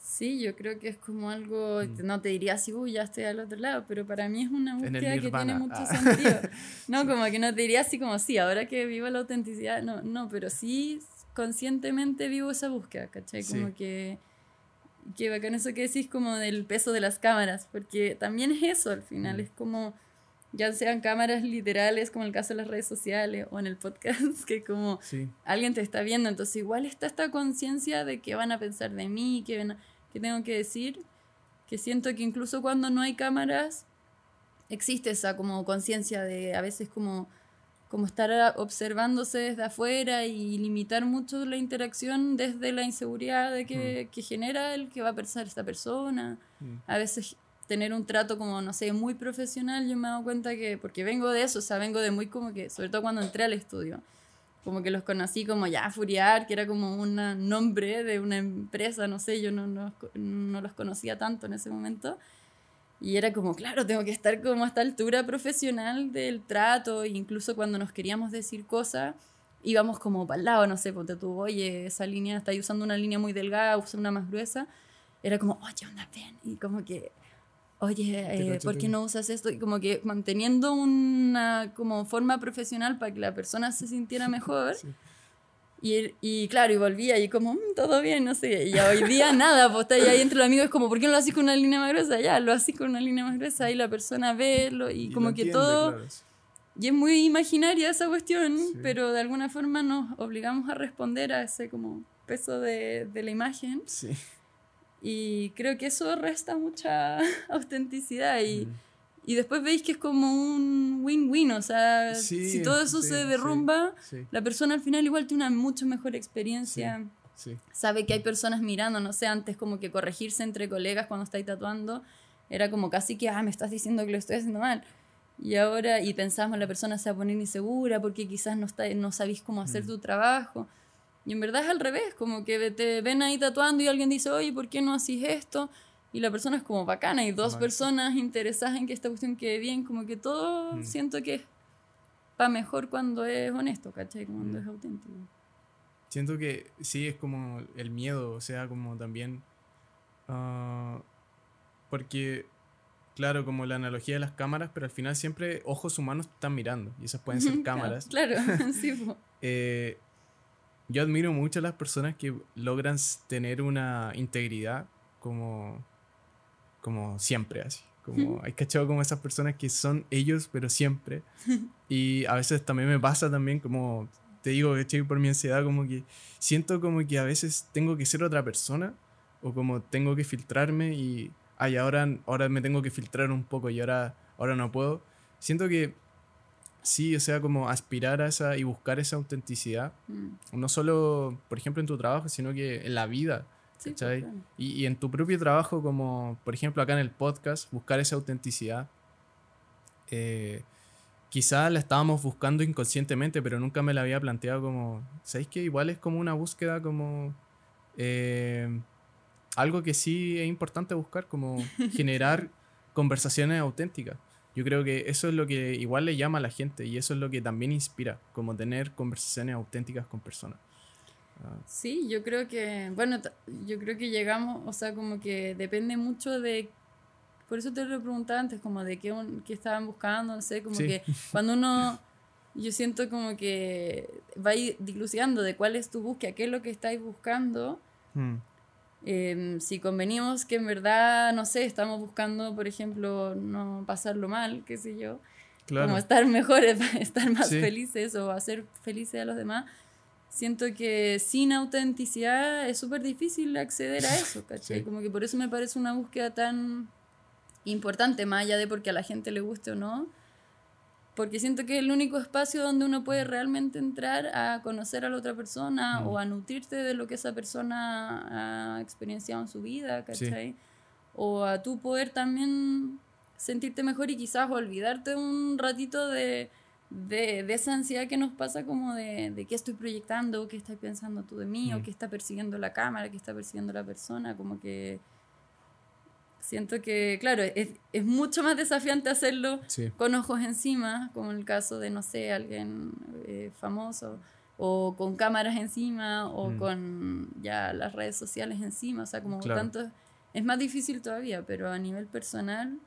Sí, yo creo que es como algo, Mm. no te diría así, uy, ya estoy al otro lado, pero para mí es una búsqueda que tiene mucho Ah. sentido. <laughs> No, como que no te diría así como, sí, ahora que vivo la autenticidad, no, no, pero sí conscientemente vivo esa búsqueda, ¿cachai? Como Sí. que, que bacán eso que decís como del peso de las cámaras, porque también es eso al final, Mm. es como, ya sean cámaras literales, como el caso de las redes sociales o en el podcast, <laughs> que como Sí, alguien te está viendo, entonces igual está esta conciencia de qué van a pensar de mí, qué, van a- qué tengo que decir, que siento que incluso cuando no hay cámaras, existe esa como conciencia de a veces como, como estar observándose desde afuera y limitar mucho la interacción desde la inseguridad de que, que genera el que va a pensar esta persona. Mm, a veces tener un trato como, no sé, muy profesional, yo me he dado cuenta que, porque vengo de eso, o sea, vengo de muy como que, sobre todo cuando entré al estudio, como que los conocí como ya Furiar, que era como un nombre de una empresa, no sé, yo no, no, no los conocía tanto en ese momento. Y era como, claro, tengo que estar como a esta altura profesional del trato, e incluso cuando nos queríamos decir cosas, íbamos como para el lado, no sé, ponte tú, oye, esa línea, está usando una línea muy delgada, usa una más gruesa. Era como, oye, onda bien. Y como que, oye, eh, ¿por qué no usas esto? Y como que manteniendo una como forma profesional para que la persona se sintiera <laughs> mejor. sí. Y, y claro, y volvía y como, "Mm, todo bien, no sé. Y hoy día nada, pues está ahí, entre los amigos, es como, ¿por qué no lo haces con una línea más gruesa? Ya, lo haces con una línea más gruesa y la persona ve lo, y, Y como lo que entiende, todo. claro. Y es muy imaginaria esa cuestión, Sí. pero de alguna forma nos obligamos a responder a ese como peso de, de la imagen. Sí. Y creo que eso resta mucha <laughs> autenticidad. Y, Mm. y después veis que es como un win-win. O sea, Sí, si todo eso sí, se derrumba, Sí, la persona al final igual tiene una mucho mejor experiencia. Sabe que hay personas mirando, no sé, antes como que corregirse entre colegas cuando estáis tatuando era como casi que, ah, me estás diciendo que lo estoy haciendo mal. Y ahora, y pensamos, la persona se va a poner insegura porque quizás no, está, no sabéis cómo hacer Mm. tu trabajo. Y en verdad es al revés, como que te ven ahí tatuando y alguien dice, oye, ¿por qué no haces esto? Y la persona es como bacana y dos personas interesadas en que esta cuestión quede bien, como que todo Mm. siento que va mejor cuando es honesto, ¿cachai? Cuando Mm. es auténtico. Siento que sí es como el miedo, o sea, como también. ah, porque, claro, como la analogía de las cámaras, pero al final siempre ojos humanos están mirando y esas pueden ser cámaras. Claro, <laughs> sí. Eh, yo admiro mucho a las personas que logran tener una integridad como, como siempre, así. Como, <laughs> hay cachado como esas personas que son ellos, pero siempre. <laughs> Y a veces también me pasa también como, te digo, que por mi ansiedad, como que siento como que a veces tengo que ser otra persona o como tengo que filtrarme y, ay, ahora, ahora me tengo que filtrar un poco y ahora, ahora no puedo. Siento que sí, o sea, como aspirar a esa y buscar esa autenticidad, Mm. no solo, por ejemplo, en tu trabajo, sino que en la vida. Sí, pues, ¿cachai? claro. Y, y en tu propio trabajo, como por ejemplo acá en el podcast, buscar esa autenticidad. Eh, quizá la estábamos buscando inconscientemente, pero nunca me la había planteado como, ¿sabéis que igual es como una búsqueda como... eh, algo que sí es importante buscar, como <laughs> generar conversaciones auténticas. Yo creo que eso es lo que igual le llama a la gente y eso es lo que también inspira, como tener conversaciones auténticas con personas. Ah, Sí, yo creo que, bueno, yo creo que llegamos, o sea, como que depende mucho de, por eso te lo preguntaba antes, como de qué, un- qué estaban buscando, no sé, como Sí. que <laughs> cuando uno, yo siento como que va dilucidando de cuál es tu búsqueda, qué es lo que estáis buscando, hmm, Em, si convenimos que en verdad, no sé, estamos buscando, por ejemplo, no pasarlo mal, qué sé yo, claro. como estar mejores, <laughs> estar más Sí. felices o hacer felices a los demás. Siento que sin autenticidad es súper difícil acceder a eso, <laughs> ¿cachai? Sí. Como que por eso me parece una búsqueda tan importante, más allá de porque a la gente le guste o no, porque siento que es el único espacio donde uno puede realmente entrar a conocer a la otra persona Mm. o a nutrirte de lo que esa persona ha experienciado en su vida, ¿cachai? O a tú poder también sentirte mejor y quizás olvidarte un ratito de, de, de esa ansiedad que nos pasa como de, de qué estoy proyectando, qué estás pensando tú de mí, o Mm. qué está persiguiendo la cámara, qué está persiguiendo la persona, como que siento que, claro, es, es mucho más desafiante hacerlo Sí. con ojos encima, como el caso de, no sé, alguien eh, famoso, o con cámaras encima, o Mm. con ya las redes sociales encima, o sea, como Claro. tanto... Es más difícil todavía, pero a nivel personal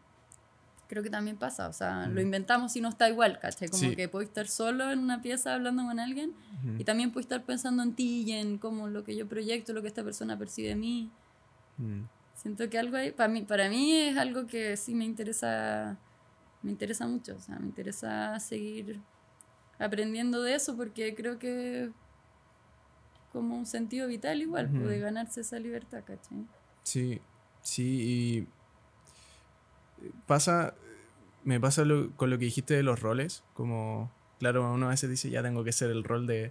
creo que también pasa, o sea, lo Mm. inventamos y no está igual, ¿cachai? Como Sí. que puedo estar solo en una pieza hablando con alguien Ujú. y también puedo estar pensando en ti y en cómo lo que yo proyecto, lo que esta persona percibe de mí. Siento que algo ahí, para mí, para mí es algo que sí me interesa, me interesa mucho, o sea, me interesa seguir aprendiendo de eso porque creo que como un sentido vital igual, Ujú. puede ganarse esa libertad, ¿cachai? Sí, sí, y pasa, me pasa lo- con lo que dijiste de los roles, como, claro, uno a veces dice, ya tengo que ser el rol de...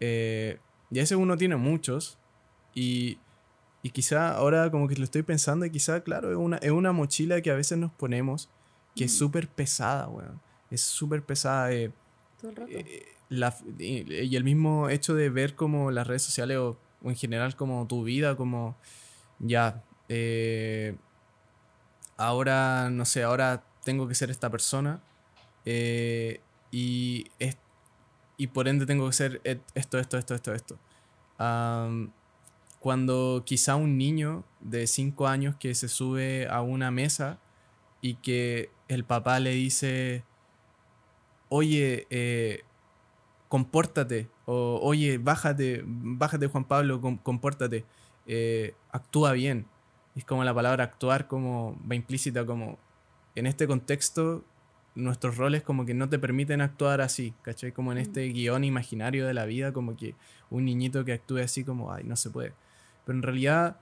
eh, y a veces uno tiene muchos, y, y quizá ahora como que lo estoy pensando, y quizá, claro, es una, es una mochila que a veces nos ponemos, que es Mm. súper pesada, weón. Es súper pesada. eh, Todo el rato. eh, la, y, y el mismo hecho de ver como las redes sociales o, o en general como tu vida, como ya, eh, ahora, no sé, ahora tengo que ser esta persona eh, y, es- y por ende tengo que ser esto, esto, esto, esto, esto. Am, cuando quizá un niño de 5 años que se sube a una mesa y que el papá le dice, oye, eh, compórtate, o oye, bájate, bájate Juan Pablo, com- compórtate, eh, actúa bien. Es como la palabra actuar como va implícita como en este contexto nuestros roles como que no te permiten actuar así, ¿cachai? Como en Mm. este guion imaginario de la vida, como que un niñito que actúe así como, ay, no se puede. Pero en realidad,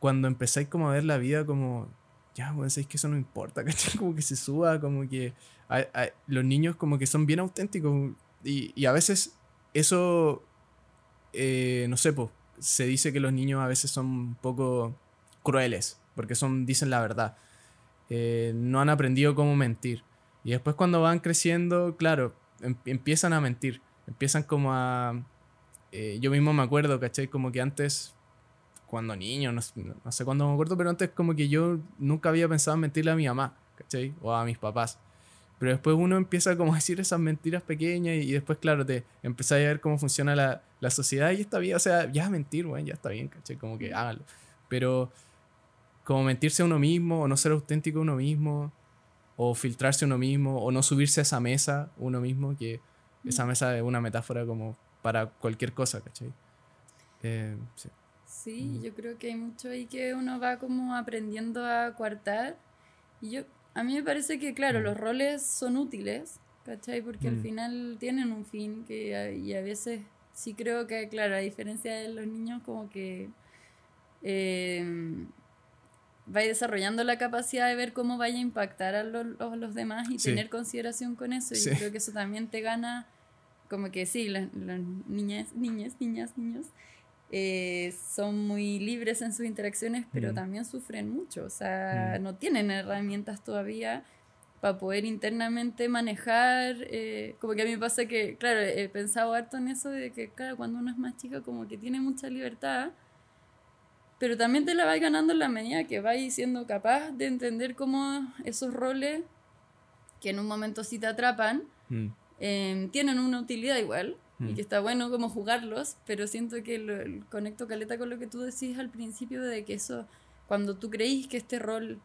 cuando empezáis como a ver la vida como, ya, bueno, sabéis que eso no importa, <laughs> ¿cachai? Como que se suba, como que hay- hay- los niños como que son bien auténticos y, y a veces eso, eh, no sé, pues, se dice que los niños a veces son un poco crueles, porque son, dicen la verdad. Eh, no han aprendido cómo mentir. Y después cuando van creciendo, claro, em- empiezan a mentir. Empiezan como a... eh, yo mismo me acuerdo, ¿cachai? Como que antes, cuando niño, no, no sé cuándo me acuerdo, pero antes como que yo nunca había pensado en mentirle a mi mamá, ¿cachai? O a mis papás. Pero después uno empieza como a decir esas mentiras pequeñas y, después, claro, te empiezas a ver cómo funciona la, la sociedad y está bien, o sea, ya mentir, bueno, ya está bien, ¿cachai? Como que hágalo. Pero como mentirse a uno mismo o no ser auténtico uno mismo o filtrarse uno mismo o no subirse a esa mesa uno mismo, que esa mesa es una metáfora como para cualquier cosa, ¿cachai? Eh, sí. Sí, yo creo que hay mucho ahí que uno va como aprendiendo a coartar. Y yo, a mí me parece que, claro, Mm. los roles son útiles, ¿cachai? Porque al Mm. final tienen un fin que, a- y a veces sí creo que, claro, a diferencia de los niños, como que eh, va desarrollando la capacidad de ver cómo vaya a impactar a, lo- a los demás y Sí. tener consideración con eso. Y Sí. yo creo que eso también te gana, como que sí, las, las niñas, niñas, niñas, niños eh, son muy libres en sus interacciones, pero Mm. también sufren mucho. O sea, Mm. no tienen herramientas todavía para poder internamente manejar. eh, como que a mí me pasa que, claro, he pensado harto en eso de que, claro, cuando uno es más chica, como que tiene mucha libertad. Pero también te la vas ganando en la medida que vas siendo capaz de entender cómo esos roles, que en un momento sí te atrapan, Mm, eh, tienen una utilidad igual y Mm. que está bueno como jugarlos, pero siento que lo, conecto caleta con lo que tú decís al principio de que eso, cuando tú creís que este rol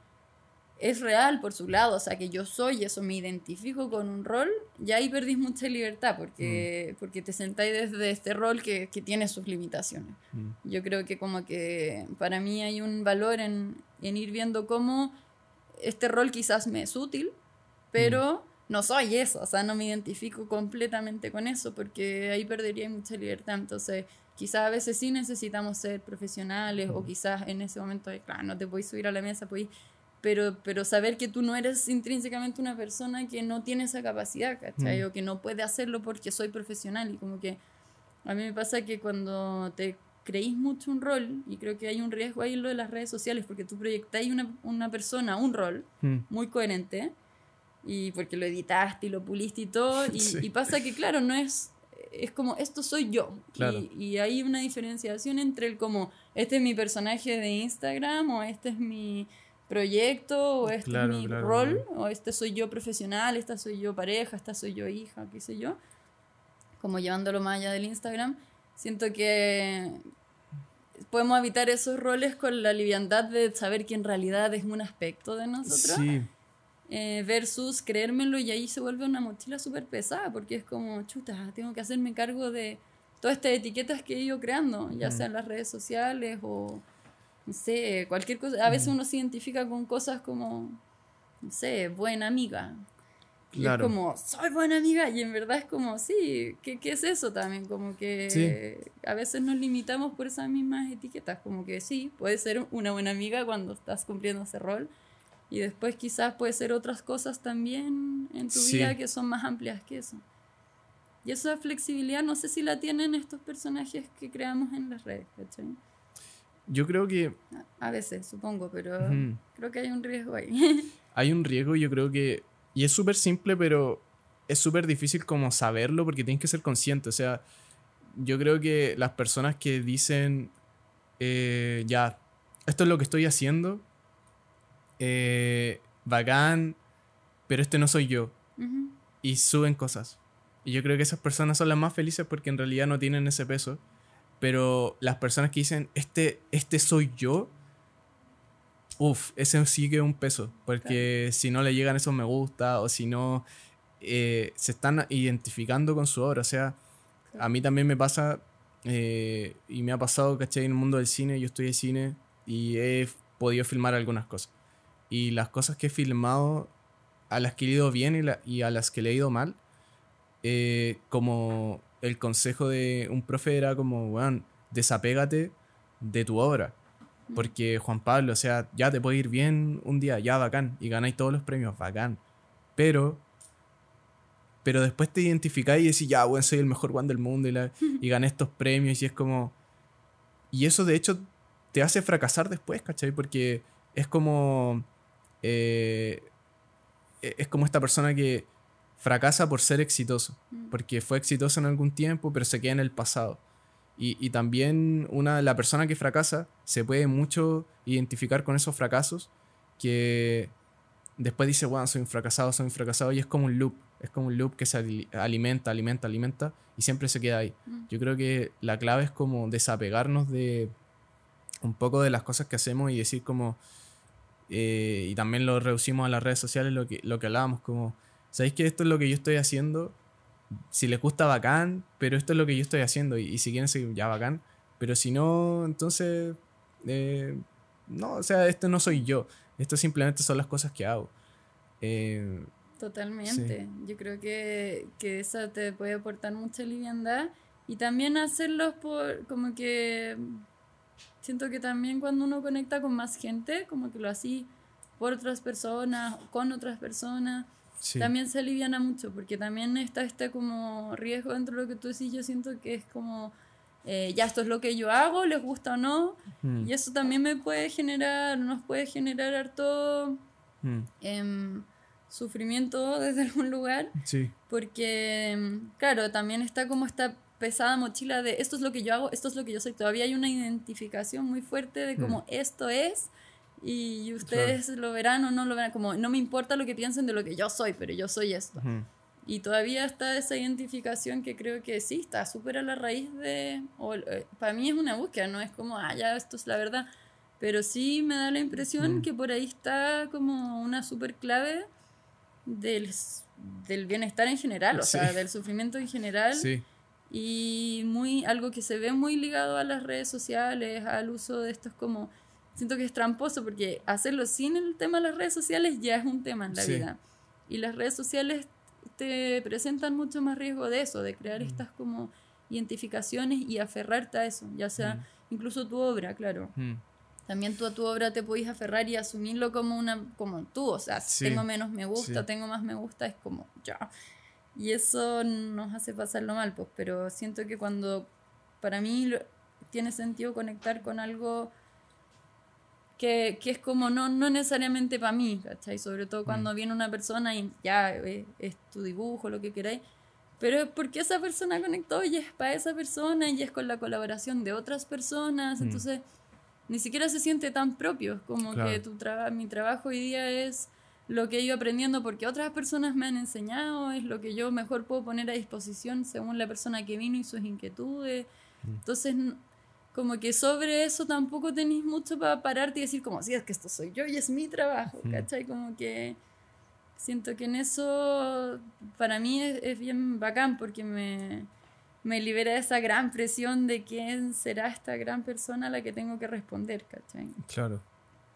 es real por su lado, o sea, que yo soy eso, me identifico con un rol, ya ahí perdís mucha libertad porque, porque te sentáis desde este rol que, que tiene sus limitaciones. mm, Yo creo que como que para mí hay un valor en, en ir viendo cómo este rol quizás me es útil, pero no soy eso, o sea, no me identifico completamente con eso porque ahí perdería mucha libertad. Entonces, quizás a veces sí necesitamos ser profesionales o quizás en ese momento, claro, no te puedes subir a la mesa, podéis pero, pero saber que tú no eres intrínsecamente una persona que no tiene esa capacidad, ¿cachai? Mm. O que no puede hacerlo porque soy profesional y como que a mí me pasa que cuando te creís mucho un rol, y creo que hay un riesgo ahí en lo de las redes sociales, porque tú proyectáis una, una persona, un rol mm, muy coherente, y porque lo editaste y lo puliste y todo, <laughs> y, Sí. y pasa que claro, no es, es como, esto soy yo, Claro. y, y hay una diferenciación entre el como, este es mi personaje de Instagram, o este es mi proyecto, o este Claro, es mi claro, rol, o este soy yo profesional, esta soy yo pareja, esta soy yo hija, qué sé yo. como llevándolo más allá del Instagram, siento que podemos evitar esos roles con la liviandad de saber que en realidad es un aspecto de nosotros. Sí. Eh, versus creérmelo y ahí se vuelve una mochila súper pesada porque es como, chuta, tengo que hacerme cargo de todas estas etiquetas que he ido creando, ya sea en las redes sociales o, no sé, cualquier cosa. A veces uno se identifica con cosas como, no sé, buena amiga. Y es como, soy buena amiga. Y en verdad es como, sí, ¿qué, qué es eso también? Como que a veces nos limitamos por esas mismas etiquetas. Como que sí, puede ser una buena amiga cuando estás cumpliendo ese rol. Y después quizás puede ser otras cosas también en tu vida que son más amplias que eso. Y esa flexibilidad no sé si la tienen estos personajes que creamos en las redes, ¿cachai? Yo creo que... A veces, supongo, pero creo que hay un riesgo ahí. <laughs> hay un riesgo, yo creo que... Y es súper simple, pero es súper difícil como saberlo porque tienes que ser consciente. O sea, yo creo que las personas que dicen, eh, ya, esto es lo que estoy haciendo, eh, bacán, pero este no soy yo. Y suben cosas. Y yo creo que esas personas son las más felices porque en realidad no tienen ese peso. Pero las personas que dicen, este, este soy yo, uff, ese sí que es un peso. Porque si no le llegan esos me gusta o si no eh, se están identificando con su obra. O sea, a mí también me pasa eh, y me ha pasado, ¿cachai? En el mundo del cine, yo estoy de cine y he podido filmar algunas cosas. Y las cosas que he filmado, a las que he ido bien y, y a las que le he ido mal, eh, como el consejo de un profe era como, weón, desapégate de tu obra. Porque Juan Pablo, o sea, ya te puede ir bien un día, ya bacán, y ganáis todos los premios, bacán. Pero, pero después te identificáis y decís, ya, weón, soy el mejor Juan del mundo y, la, y gané estos premios, y es como. Y eso de hecho te hace fracasar después, ¿cachai? Porque es como. Eh, e, es como esta persona que fracasa por ser exitoso, mm. porque fue exitoso en algún tiempo, pero se queda en el pasado. Y, también una, la persona que fracasa se puede mucho identificar con esos fracasos, que después dice, bueno, soy un fracasado, soy un fracasado, y es como un loop, es como un loop que se alimenta, alimenta, alimenta, y siempre se queda ahí. Mm. Yo creo que la clave es como desapegarnos de un poco de las cosas que hacemos y decir como, eh, y también lo reducimos a las redes sociales, lo que, lo que hablábamos, como ¿sabéis que esto es lo que yo estoy haciendo? Si les gusta, bacán, pero esto es lo que yo estoy haciendo. Y, si quieren seguir, ya bacán. Pero si no, entonces, eh, no, o sea, esto no soy yo. Esto simplemente son las cosas que hago. Eh, Totalmente. Yo creo que, que eso te puede aportar mucha liviandad. Y también hacerlo por, como que, siento que también cuando uno conecta con más gente, como que lo así por otras personas, con otras personas también se aliviana mucho, porque también está este como riesgo dentro de lo que tú decís, yo siento que es como, eh, ya esto es lo que yo hago, les gusta o no, mm. y eso también me puede generar, nos puede generar harto mm. em, sufrimiento <laughs> desde algún lugar, porque, em, claro, también está como esta pesada mochila de esto es lo que yo hago, esto es lo que yo soy, todavía hay una identificación muy fuerte de como mm. esto es y ustedes lo verán o no lo verán, como no me importa lo que piensen de lo que yo soy, pero yo soy esto. Y todavía está esa identificación que creo que sí, está súper a la raíz de, o, eh, para mí es una búsqueda, no es como, ah, ya esto es la verdad, pero sí me da la impresión que por ahí está como una súper clave del, del, bienestar en general, o sea, del sufrimiento en general. Y muy, algo que se ve muy ligado a las redes sociales, al uso de estos como siento que es tramposo porque hacerlo sin el tema de las redes sociales ya es un tema en la vida. Y las redes sociales te presentan mucho más riesgo de eso, de crear mm. estas como identificaciones y aferrarte a eso, ya sea mm. incluso tu obra, claro. Mm. También tú a tu obra te podéis aferrar y asumirlo como una como tú, o sea, si tengo menos me gusta, tengo más me gusta, es como ya. Y eso nos hace pasarlo mal, pues, pero siento que cuando para mí tiene sentido conectar con algo que, que, es como no, no necesariamente para mí, ¿cachai? Sobre todo cuando mm. viene una persona y ya eh, es, tu dibujo, lo que queráis, pero es porque esa persona conectó y es para esa persona y es con la colaboración de otras personas, mm. entonces ni siquiera se siente tan propio, como que tu mi trabajo hoy día es lo que he ido aprendiendo porque otras personas me han enseñado, es lo que yo mejor puedo poner a disposición según la persona que vino y sus inquietudes. Mm. Entonces, como que sobre eso tampoco tenéis mucho para pararte y decir como, sí, es que esto soy yo y es mi trabajo, Ujú. ¿cachai? Como que siento que en eso para mí es, es bien bacán porque me, me libera de esa gran presión de quién será esta gran persona a la que tengo que responder, ¿cachai? Claro.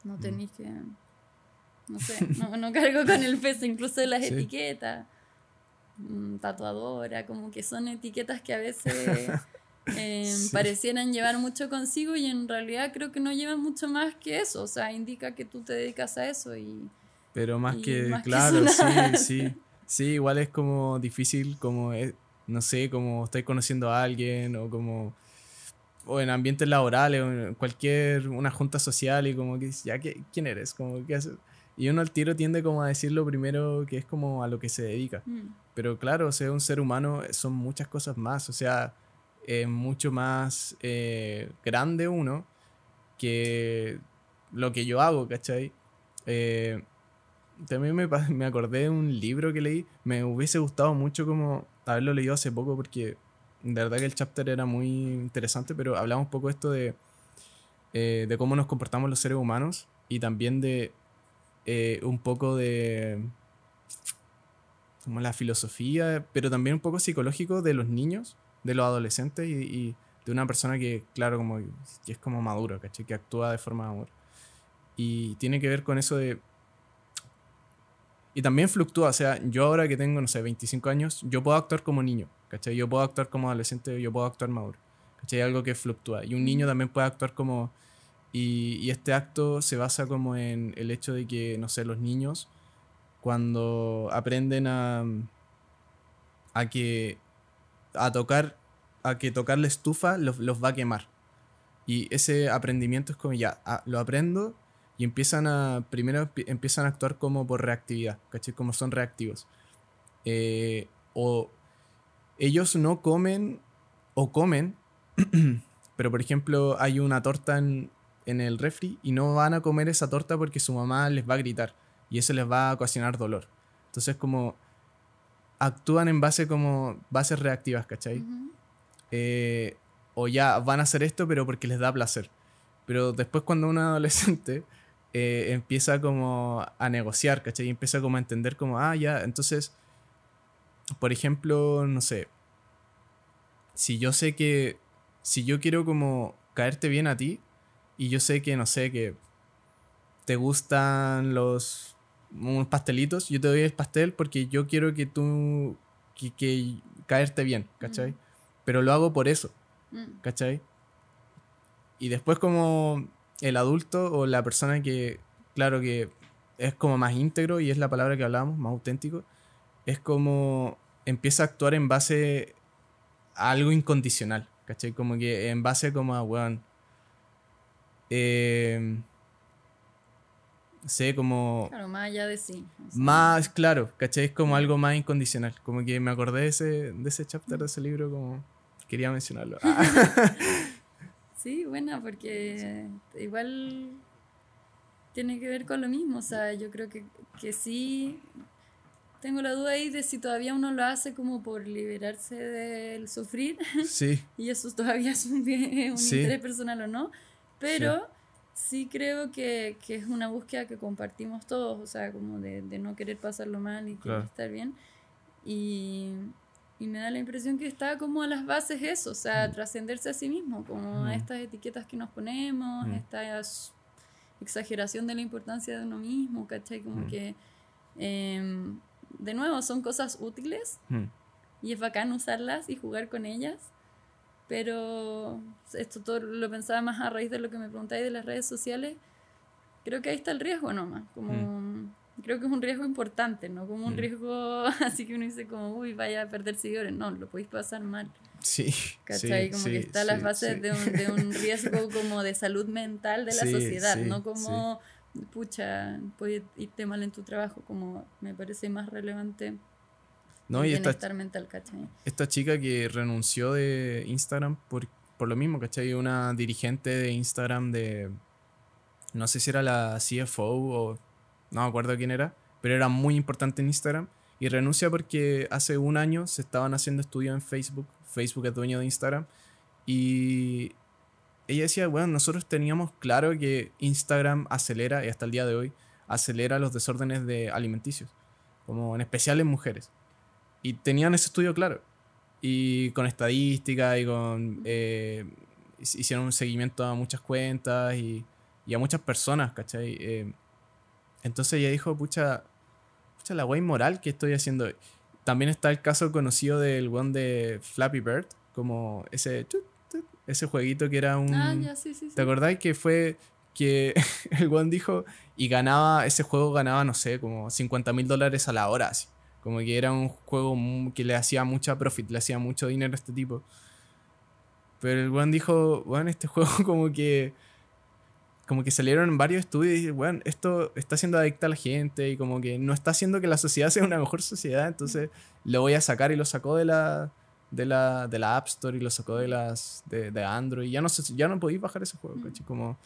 No tenéis que. No sé, no, no cargo con el peso incluso de las Sí. etiquetas. Mm, Tatuadora, como que son etiquetas que a veces <laughs> eh, Sí. parecieran llevar mucho consigo y en realidad creo que no llevan mucho más que eso. O sea, indica que tú te dedicas a eso y. Pero más Y que, más que claro, sí, sí. Sí, igual es como difícil, como, eh, no sé, como estáis conociendo a alguien o como, o en ambientes laborales o en cualquier, una junta social y como que, ya, ¿qué- ¿quién eres? Como, ¿qué haces? Y uno al tiro tiende como a decir lo primero que es como a lo que se dedica. mm, Pero claro, o sea, un ser humano son muchas cosas más. O sea, es mucho más eh, grande uno que lo que yo hago, ¿cachai? Eh, también me, <laughs> me acordé de un libro que leí. Me hubiese gustado mucho como haberlo leído hace poco porque de verdad que el chapter era muy interesante, pero hablamos un poco esto de, eh, de cómo nos comportamos los seres humanos y también de eh, un poco de como la filosofía, pero también un poco psicológico de los niños, de los adolescentes y, y de una persona que, claro, como que es como maduro, ¿cachai? Que actúa de forma madura. Y tiene que ver con eso de... Y también fluctúa, o sea, yo ahora que tengo, no sé, 25 años, yo puedo actuar como niño, ¿cachai? Yo puedo actuar como adolescente, yo puedo actuar maduro, ¿cachai? Algo que fluctúa. Y un niño también puede actuar como... Y, este acto se basa como en el hecho de que, no sé, los niños cuando aprenden a, a que a tocar a que tocar la estufa los, los va a quemar y ese aprendimiento es como ya ah, lo aprendo y empiezan a primero empie- empiezan a actuar como por reactividad ¿cachai? como son reactivos Eh, o ellos no comen o comen <clears throat> pero por ejemplo hay una torta en, en el refri y no van a comer esa torta porque su mamá les va a gritar y eso les va a ocasionar dolor. Entonces como actúan en base como bases reactivas, ¿cachai? Eh, o ya van a hacer esto pero porque les da placer. Pero después cuando un <laughs> adolescente eh, empieza como a negociar, ¿cachai? Y empieza como a entender como, ah, ya, entonces, por ejemplo, no sé, si yo sé que, si yo quiero como caerte bien a ti y yo sé que, no sé, que te gustan los unos pastelitos, yo te doy el pastel porque yo quiero que tú, que, que caerte bien, ¿cachai? Mm. Pero lo hago por eso, Mm, ¿cachai? Y después como el adulto o la persona que, claro que es como más íntegro y es la palabra que hablábamos, más auténtico, es como empieza a actuar en base a algo incondicional, ¿cachai? Como que en base como a, weón, eh, sé, como Claro, más allá de sí. o sea, más claro, ¿cachai? Es como algo más incondicional. Como que me acordé de ese, de ese chapter de ese libro, como quería mencionarlo. Ah, <laughs> <laughs> Sí, buena, porque igual tiene que ver con lo mismo. O sea, yo creo que, que sí. Tengo la duda ahí de si todavía uno lo hace como por liberarse del sufrir, sí, <laughs> y eso todavía es un, bien- un Sí. interés personal o no. Pero sí, creo que, que es una búsqueda que compartimos todos, o sea, como de, de no querer pasarlo mal y querer Claro. estar bien. Y, y me da la impresión que está como a las bases eso, o sea, Mm. trascenderse a sí mismo, como Mm. estas etiquetas que nos ponemos, Mm. esta exageración de la importancia de uno mismo, ¿cachai? Como Mm. que, em, de nuevo, son cosas útiles Mm, y es bacán usarlas y jugar con ellas. Pero esto todo lo pensaba más a raíz de lo que me preguntáis de las redes sociales. Creo que ahí está el riesgo nomás. Como, Creo que es un riesgo importante, ¿no? Como un Mm. riesgo <laughs> así que uno dice como, uy, vaya a perder seguidores. No, lo podéis pasar mal. sí, ¿Cachai? sí, como sí, que está a las sí, bases sí. de, un, de un <laughs> riesgo como de salud mental de la Sí, sociedad, sí, no como, pucha, puede irte mal en tu trabajo, como me parece más relevante No, y esta, esta chica que renunció de Instagram por, por lo mismo, ¿cachai? Una dirigente de Instagram de. No sé si era la CFO o. No me acuerdo quién era. pero era muy importante en Instagram. Y renuncia porque hace un año se estaban haciendo estudios en Facebook. Facebook es dueño de Instagram. Y ella decía, bueno, nosotros teníamos claro que Instagram acelera, y hasta el día de hoy, acelera los desórdenes de alimenticios, como en especial en mujeres. Y tenían ese estudio claro. Y con estadística y con... Eh, hicieron un seguimiento a muchas cuentas y, y a muchas personas, ¿cachai? Eh, entonces ella dijo, pucha, pucha la guay moral que estoy haciendo. También está el caso conocido del one de Flappy Bird, como ese, ese jueguito que era un... Ah, ya, sí, sí, sí. ¿Te acordáis que fue que <laughs> el one dijo y ganaba, ese juego ganaba, no sé, como 50 mil dólares a la hora, así. Como que era un juego que le hacía mucha profit, le hacía mucho dinero a este tipo. Pero el one dijo, bueno, este <laughs> juego como que como que salieron varios estudios y bueno, esto está siendo adicta a la gente y como que no está haciendo que la sociedad <laughs> sea una mejor sociedad, entonces lo voy a sacar y lo sacó de la de la, de la App Store y lo sacó de las de, de Android. Ya no ya no podéis bajar ese juego, ¿cachai? Como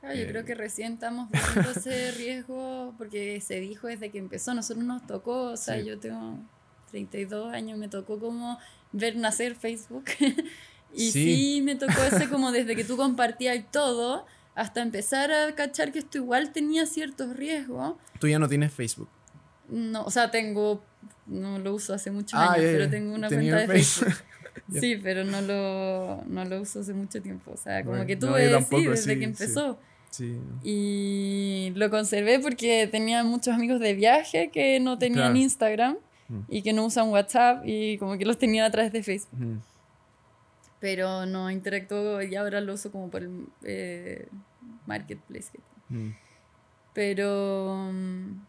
Claro, yo creo que recién estamos viendo ese <laughs> riesgo porque se dijo desde que empezó, nosotros nos tocó, o sea, Sí. yo tengo 32 años, me tocó como ver nacer Facebook <laughs> y Sí. sí. me tocó ese como desde que tú compartías todo hasta empezar a cachar que esto igual tenía ciertos riesgos. tú ya no tienes Facebook. No, o sea, tengo, no lo uso hace muchos Ah, años, pero tengo una cuenta de Facebook. Facebook. <laughs> Sí, pero no lo, no lo uso hace mucho tiempo. O sea, como Bueno, que no, tuve, yo sí, desde sí, que empezó. Sí. Y lo conservé porque tenía muchos amigos de viaje que no tenían Claro. Instagram Mm. y que no usan WhatsApp y como que los tenía a través de Facebook. Ujú. Pero no interactuó y ahora lo uso como por el eh, marketplace. Ujú. Pero, mm,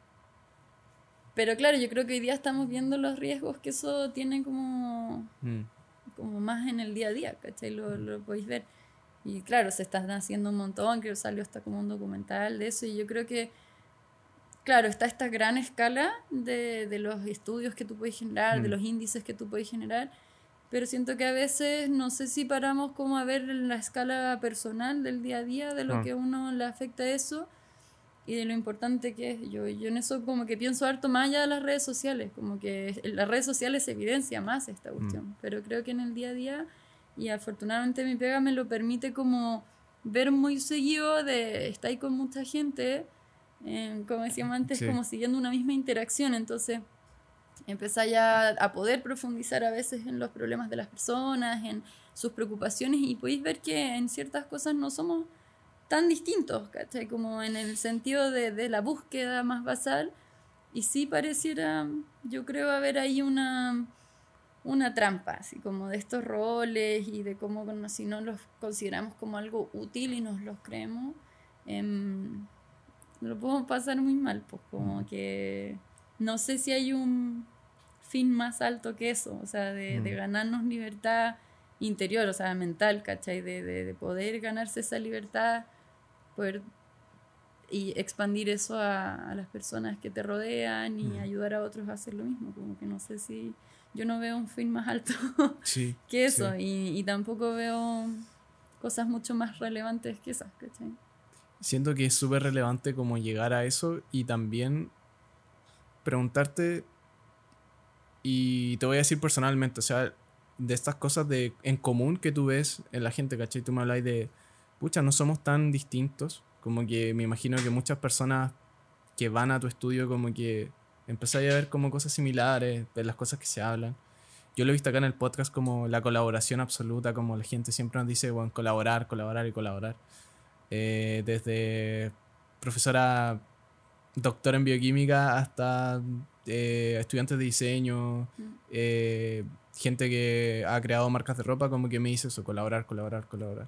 pero claro, yo creo que hoy día estamos viendo los riesgos que eso tiene como, Ujú. como más en el día a día, ¿cachai? Lo, lo podéis ver. Y claro, se están haciendo un montón, creo que salió hasta como un documental de eso, y yo creo que, claro, está esta gran escala de, de los estudios que tú puedes generar, de Mm. los índices que tú puedes generar, pero siento que a veces no sé si paramos como a ver la escala personal del día a día, de lo Ah. que a uno le afecta eso y de lo importante que es. Yo, yo en eso como que pienso harto más allá de las redes sociales, como que en las redes sociales se evidencia más esta cuestión, pero creo que en el día a día, y afortunadamente mi pega me lo permite como ver muy seguido de estar ahí con mucha gente, eh, como decíamos antes, Sí. como siguiendo una misma interacción, entonces empezar ya a poder profundizar a veces en los problemas de las personas, en sus preocupaciones y podéis ver que en ciertas cosas no somos tan distintos, ¿cachai? Como en el sentido de, de la búsqueda más basal y sí pareciera, yo creo, haber ahí una, una trampa, así como de estos roles y de cómo si no los consideramos como algo útil y nos los creemos, em, lo podemos pasar muy mal, pues como que no sé si hay un fin más alto que eso, o sea, de, de Mm. ganarnos libertad interior, o sea, mental, ¿cachai? De, de, de poder ganarse esa libertad, poder y expandir eso a, a las personas que te rodean y Mm. ayudar a otros a hacer lo mismo, como que no sé si yo no veo un fin más alto <laughs> Sí. que eso sí. y, y tampoco veo cosas mucho más relevantes que esas, ¿cachai? Siento que es súper relevante como llegar a eso y también preguntarte, y te voy a decir personalmente, o sea, de estas cosas de, en común que tú ves en la gente, ¿cachai? Tú me hablas de, pucha, no somos tan distintos, como que me imagino que muchas personas que van a tu estudio como que empezáis a ver como cosas similares, ver las cosas que se hablan. Yo lo he visto acá en el podcast como la colaboración absoluta, como la gente siempre nos dice, bueno, colaborar, colaborar y colaborar. Eh, desde profesora doctora en bioquímica hasta eh, estudiantes de diseño, Mm. eh, gente que ha creado marcas de ropa, como que me dice eso, colaborar, colaborar, colaborar.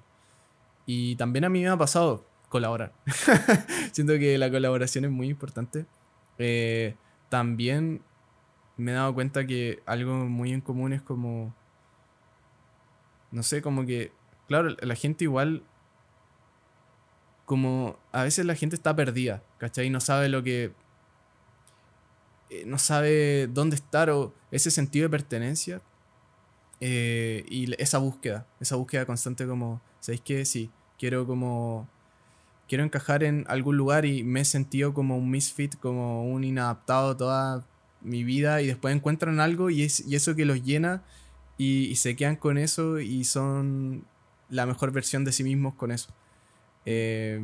Y también a mí me ha pasado colaborar. <laughs> Siento que la colaboración es muy importante. Eh, también me he dado cuenta que algo muy en común es como, no sé, como que, claro, la gente igual, como a veces la gente está perdida, ¿cachai? No sabe lo que, eh, no sabe dónde estar o ese sentido de pertenencia eh, y esa búsqueda, esa búsqueda constante como, ¿sabéis qué? Sí, quiero como, quiero encajar en algún lugar y me he sentido como un misfit, como un inadaptado toda mi vida y después encuentran algo y, es, y eso que los llena y, se quedan con eso y son la mejor versión de sí mismos con eso. Eh,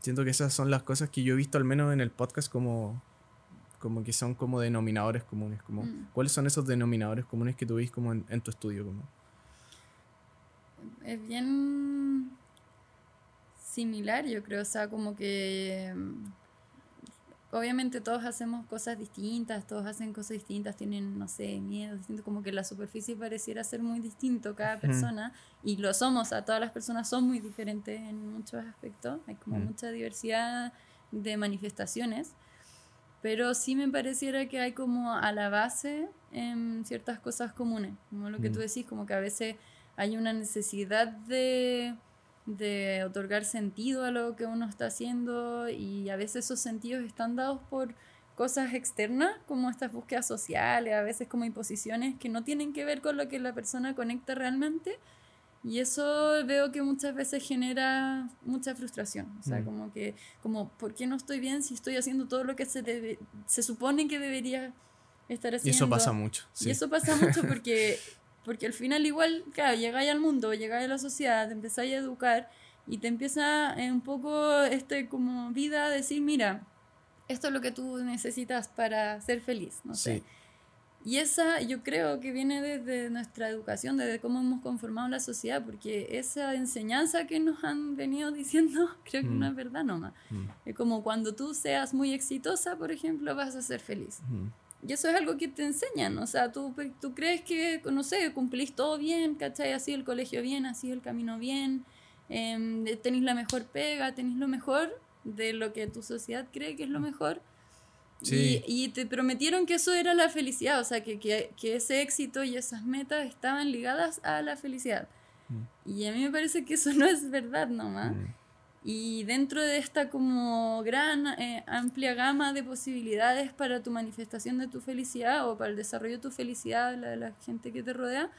siento que esas son las cosas que yo he visto al menos en el podcast como, como que son como denominadores comunes. Como, mm. ¿Cuáles son esos denominadores comunes que tuviste como en, tu estudio? Como? Es bien similar, yo creo, o sea, como que obviamente todos hacemos cosas distintas, todos hacen cosas distintas, tienen, no sé, miedo distinto, como que la superficie pareciera ser muy distinto cada persona, y lo somos, a todas las personas son muy diferentes en muchos aspectos, hay como mucha diversidad de manifestaciones, pero sí me pareciera que hay como a la base en ciertas cosas comunes, como lo que tú decís, como que a veces hay una necesidad de de otorgar sentido a lo que uno está haciendo y a veces esos sentidos están dados por cosas externas como estas búsquedas sociales, a veces como imposiciones que no tienen que ver con lo que la persona conecta realmente y eso veo que muchas veces genera mucha frustración, o sea, mm. como que como ¿por qué no estoy bien si estoy haciendo todo lo que se debe, se supone que debería estar haciendo? Y eso pasa mucho. Y eso pasa mucho porque <laughs> porque al final igual, claro, llegáis al mundo, llegáis a la sociedad, te empezáis a educar y te empieza un poco este como vida a decir, mira, esto es lo que tú necesitas para ser feliz, no sé. Y esa yo creo que viene desde nuestra educación, desde cómo hemos conformado la sociedad, porque esa enseñanza que nos han venido <laughs> diciendo, creo que no mm. es verdad nomás. Mm. Es como cuando tú seas muy exitosa, por ejemplo, vas a ser feliz. Mm. Y eso es algo que te enseñan, o sea, tú, tú crees que, no sé, cumplís todo bien, ¿cachai? Así el colegio bien, así el camino bien, eh, tenés la mejor pega, tenés lo mejor de lo que tu sociedad cree que es lo mejor. Sí. Y, te prometieron que eso era la felicidad, o sea, que, que, que ese éxito y esas metas estaban ligadas a la felicidad. Mm. Y a mí me parece que eso no es verdad nomás. Mm. Y dentro de esta como gran, eh, amplia gama de posibilidades para tu manifestación de tu felicidad o para el desarrollo de tu felicidad, la de la gente que te rodea,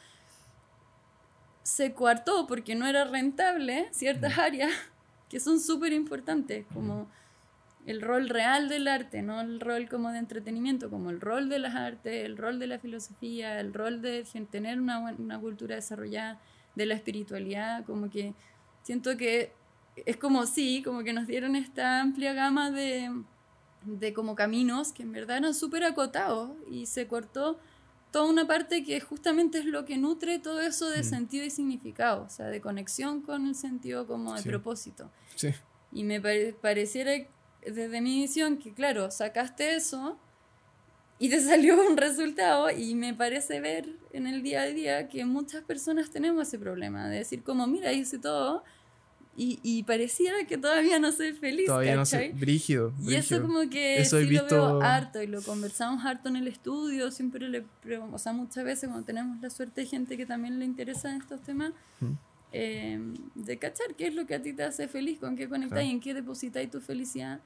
se coartó porque no era rentable ciertas áreas <laughs> que son súper importantes, como el rol real del arte, no el rol como de entretenimiento, como el rol de las artes, el rol de la filosofía, el rol de tener una, una cultura desarrollada, de la espiritualidad, como que siento que es como sí, como que nos dieron esta amplia gama de, de como caminos que en verdad eran súper acotados y se cortó toda una parte que justamente es lo que nutre todo eso de mm. sentido y significado, o sea, de conexión con el sentido como de propósito. Sí. Y me pareciera desde mi visión que, claro, sacaste eso y te <laughs> salió un resultado y me parece ver en el día a día que muchas personas tenemos ese problema de decir como, mira, hice todo y, y pareciera que todavía no soy feliz. Todavía no soy brígido, Y eso como que eso sí lo veo harto y lo conversamos harto en el estudio. Siempre le o sea, muchas veces cuando tenemos la suerte de gente que también le interesa estos temas, eh, de cachar qué es lo que a ti te hace feliz, con qué conectas y en qué depositáis tu felicidad.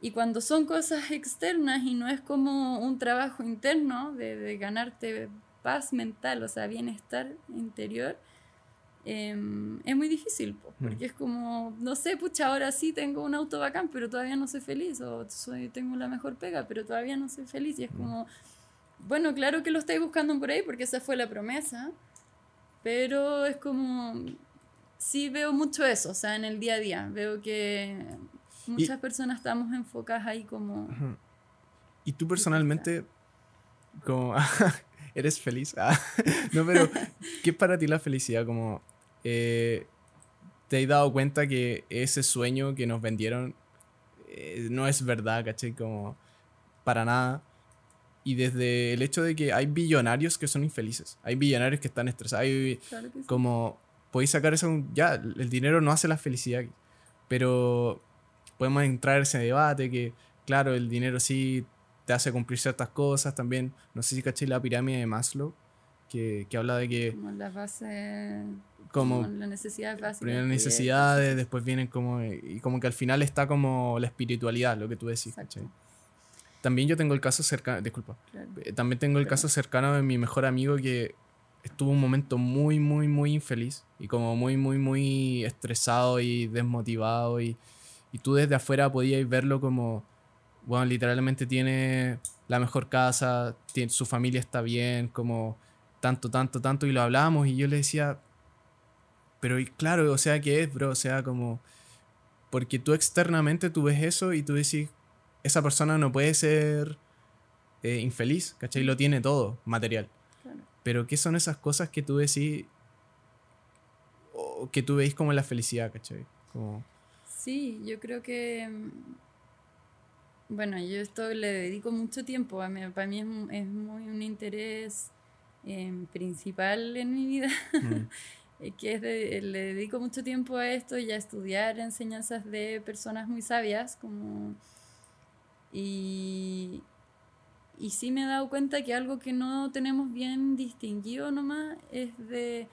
Y cuando son cosas externas y no es como un trabajo interno de, de ganarte paz mental, o sea, bienestar interior, Em, es muy difícil, mm. porque es como, no sé, pucha, ahora sí tengo un auto bacán, pero todavía no soy feliz, o soy, tengo la mejor pega, pero todavía no soy feliz, y es mm. como, bueno, claro que lo estáis buscando por ahí, porque esa fue la promesa, pero es como, sí veo mucho eso, o sea, en el día a día, veo que muchas personas estamos enfocadas ahí como... ¿Y tú personalmente, como, <laughs> eres feliz? Ah, <laughs> no, pero, ¿qué es para ti la felicidad? Como, eh, te has dado cuenta que ese sueño que nos vendieron eh, no es verdad, ¿cachai? Como para nada. Y desde el hecho de que hay billonarios que son infelices, hay billonarios que están estresados, hay como podéis sacar eso, ya, el dinero no hace la felicidad, pero podemos entrar en ese debate que, claro, el dinero sí te hace cumplir ciertas cosas también. No sé si caché la pirámide de Maslow, que, que habla de que... Como la base como, la necesidad básica. Primero necesidades, después vienen como. Y como que al final está como la espiritualidad, lo que tú decís. También yo tengo el caso cercano. Disculpa. Eh, también tengo el caso cercano de mi mejor amigo que estuvo un momento muy, muy, muy infeliz y como muy, muy, muy estresado y desmotivado y, y tú desde afuera podías verlo como, bueno, literalmente tiene la mejor casa, tiene, su familia está bien, como tanto, tanto, tanto, y lo hablábamos y yo le decía, pero y claro, o sea, ¿qué es, bro? O sea, como, porque tú externamente tú ves eso y tú decís, esa persona no puede ser eh, infeliz, ¿cachai? Lo tiene todo, material. Pero ¿qué son esas cosas que tú decís, o que tú veis como la felicidad, ¿cachai? Como... Sí, yo creo que bueno, yo esto le dedico mucho tiempo. A mí, para mí es, es muy un interés eh, principal en mi vida. Mm. <laughs> Eh, que es de, le dedico mucho tiempo a esto y a estudiar enseñanzas de personas muy sabias. Como, y, y sí me he dado cuenta que algo que no tenemos bien distinguido nomás es de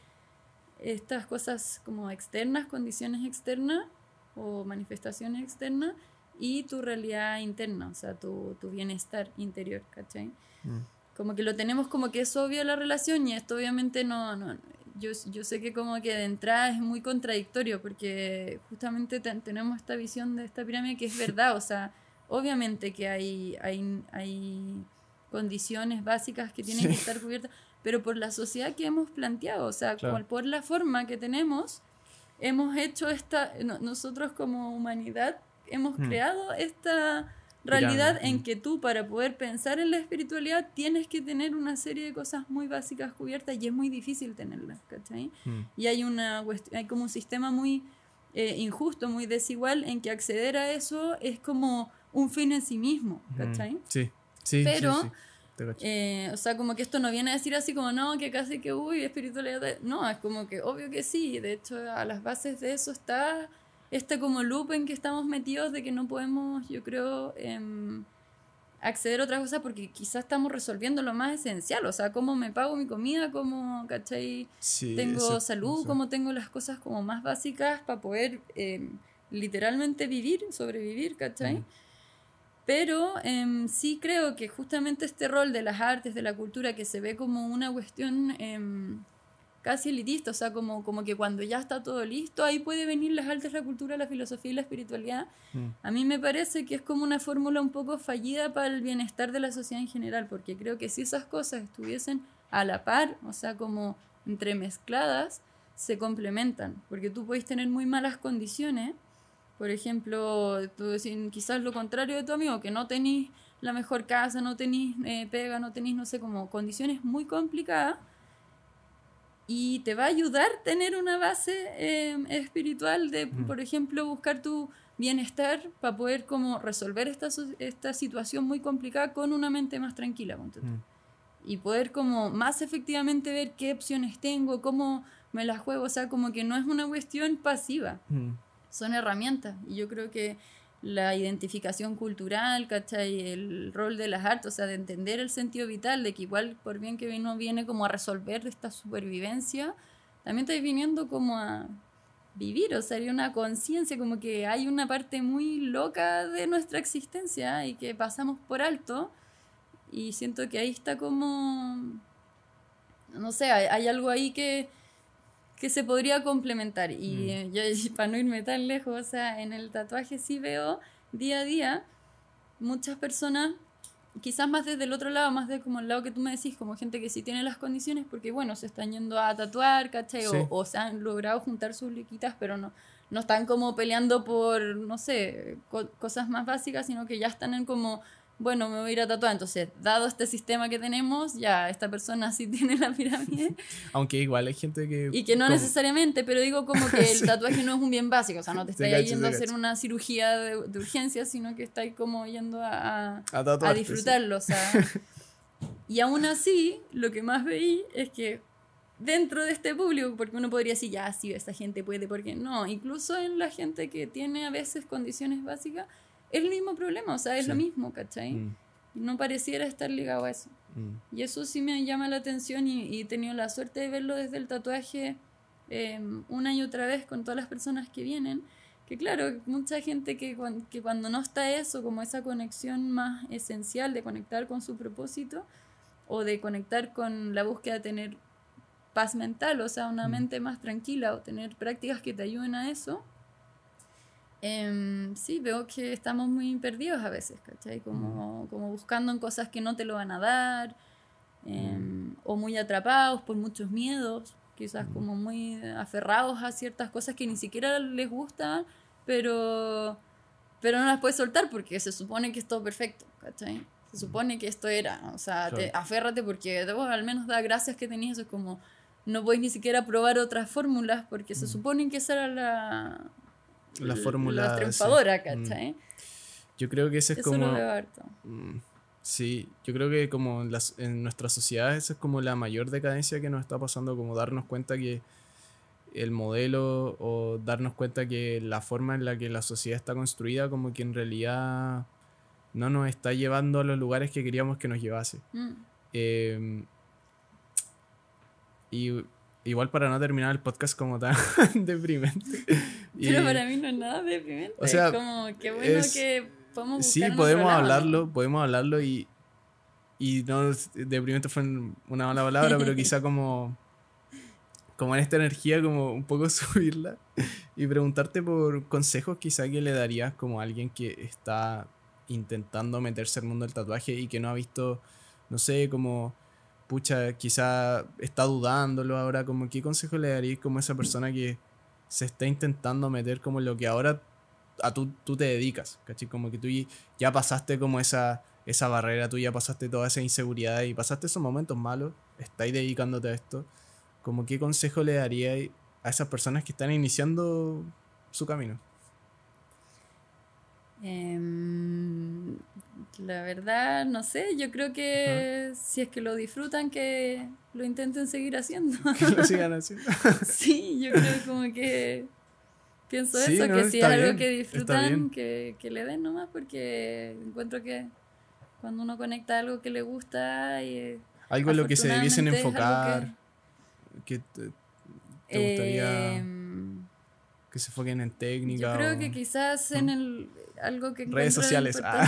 estas cosas como externas, condiciones externas o manifestaciones externas y tu realidad interna, o sea, tu, tu bienestar interior, ¿cachai? Mm. Como que lo tenemos como que es obvio la relación y esto obviamente no, no yo, yo sé que como que de entrada es muy contradictorio porque justamente tenemos esta visión de esta pirámide que es verdad, o sea, obviamente que hay, hay, hay condiciones básicas que tienen que estar cubiertas, pero por la sociedad que hemos planteado, o sea, por la forma que tenemos, hemos hecho esta, nosotros como humanidad hemos hmm. creado esta realidad en hmm. que tú para poder pensar en la espiritualidad tienes que tener una serie de cosas muy básicas cubiertas y es muy difícil tenerlas, ¿cachai? Hmm. Y hay, una, hay como un sistema muy eh, injusto, muy desigual en que acceder a eso es como un fin en sí mismo, ¿cachai? Sí, sí. Pero... Eh, o sea, como que esto no viene a decir así como, no, que casi que, uy, espiritualidad. No, es como que obvio que sí. De hecho, a las bases de eso está este como loop en que estamos metidos de que no podemos, yo creo, em, acceder a otras cosas porque quizás estamos resolviendo lo más esencial, o sea, cómo me pago mi comida, cómo, ¿cachai? tengo salud, cómo tengo las cosas como más básicas para poder em, literalmente vivir, sobrevivir, ¿cachai? Pero em, sí creo que justamente este rol de las artes, de la cultura, que se ve como una cuestión casi elitista, o sea, como, como que cuando ya está todo listo, ahí puede venir las artes, la cultura, la filosofía y la espiritualidad. Mm. A mí me parece que es como una fórmula un poco fallida para el bienestar de la sociedad en general, porque creo que si esas cosas estuviesen a la par, o sea, como entremezcladas, se complementan, porque tú puedes tener muy malas condiciones, por ejemplo, tú decís, quizás lo contrario de tu amigo, que no tenés la mejor casa, no tenés eh, pega, no tenés, no sé, como condiciones muy complicadas, y te va a ayudar tener una base em, espiritual de, por ejemplo, buscar tu bienestar para poder como resolver esta, esta situación muy complicada con una mente más tranquila. Y poder como más efectivamente ver qué opciones tengo, cómo me las juego, o sea, como que no es una cuestión pasiva, son herramientas. Y yo creo que la identificación cultural, ¿cachai? El rol de las artes, o sea, de entender el sentido vital, de que igual por bien que uno viene como a resolver esta supervivencia, también está viniendo como a vivir, o sea, hay una conciencia, como que hay una parte muy loca de nuestra existencia y que pasamos por alto, y siento que ahí está como, no sé, hay, algo ahí que, que se podría complementar. Y mm. yo, para no irme tan lejos, o sea, en el tatuaje sí veo día a día muchas personas, quizás más desde el otro lado, más de como el lado que tú me decís, como gente que sí tiene las condiciones, porque bueno, se están yendo a tatuar, ¿cachai? O, se han logrado juntar sus liquitas, pero no, no están como peleando por, no sé, cosas más básicas, sino que ya están en como bueno, me voy a ir a tatuar. Entonces, dado este sistema que tenemos, ya esta persona sí <laughs> tiene la pirámide. <laughs> Aunque igual hay gente que... Y que no necesariamente, pero digo como que <laughs> el tatuaje no es un bien básico, o sea, no te estás yendo a hacer una cirugía de, urgencia, sino que estás como yendo a, a, disfrutarlo. O sea, y aún así, lo que más veí es que dentro de este público, porque uno podría decir, ya, sí, esta gente puede, porque no, incluso en la gente que tiene a veces condiciones básicas, es el mismo problema, o sea, es lo mismo, ¿cachai? Mm. No pareciera estar ligado a eso. Mm. Y eso sí me llama la atención y, he tenido la suerte de verlo desde el tatuaje em, una y otra vez con todas las personas que vienen. Que claro, mucha gente que, que cuando no está eso, como esa conexión más esencial de conectar con su propósito o de conectar con la búsqueda de tener paz mental, o sea, una mente más tranquila o tener prácticas que te ayuden a eso. Em, sí, veo que estamos muy perdidos a veces, ¿cachai? Como, como buscando en cosas que no te lo van a dar, em, o muy atrapados por muchos miedos, quizás como muy aferrados a ciertas cosas que ni siquiera les gustan, pero, pero no las puedes soltar porque se supone que es todo perfecto, ¿cachai? Se supone que esto era, o sea, te, aférrate porque debo al menos da gracias que tenías, eso es como, no puedes ni siquiera probar otras fórmulas porque se supone que esa era la, la fórmula. La triunfadora, ¿cachai? Yo creo que ese es como. Mm, sí, yo creo que como en, las, en nuestra sociedad esa es como la mayor decadencia que nos está pasando, como darnos cuenta que el modelo o darnos cuenta que la forma en la que la sociedad está construida como que en realidad no nos está llevando a los lugares que queríamos que nos llevase. Mm. Em, y igual para no terminar el podcast como tan <laughs> deprimente. Pero para mí no es nada deprimente. O sea, es como, qué bueno que podemos Sí, podemos hablarlo, podemos hablarlo y, y no, deprimente fue una mala palabra, pero quizá como, como en esta energía, como un poco <laughs> subirla y preguntarte por consejos quizá que le darías como a alguien que está intentando meterse al mundo del tatuaje y que no ha visto, no sé, como pucha, quizá está dudándolo ahora, como qué consejo le darías como a esa persona que se está intentando meter como lo que ahora a tú, tú te dedicas, ¿cachai? Como que tú ya pasaste como esa, esa barrera, tú ya pasaste toda esa inseguridad y pasaste esos momentos malos, estáis dedicándote a esto, como qué consejo le darías a esas personas que están iniciando su camino. Em, la verdad, no sé, yo creo que si es que lo disfrutan, que lo intenten seguir haciendo. <laughs> Que lo sigan <laughs> haciendo. sí, yo creo como que pienso eso, que si es algo que disfrutan, que, que, le den nomás, porque encuentro que cuando uno conecta algo que le gusta y... Algo en lo que se debiesen enfocar, que, te, gustaría... Em, que se enfoquen en técnica. Yo creo que quizás en el algo que redes sociales ah.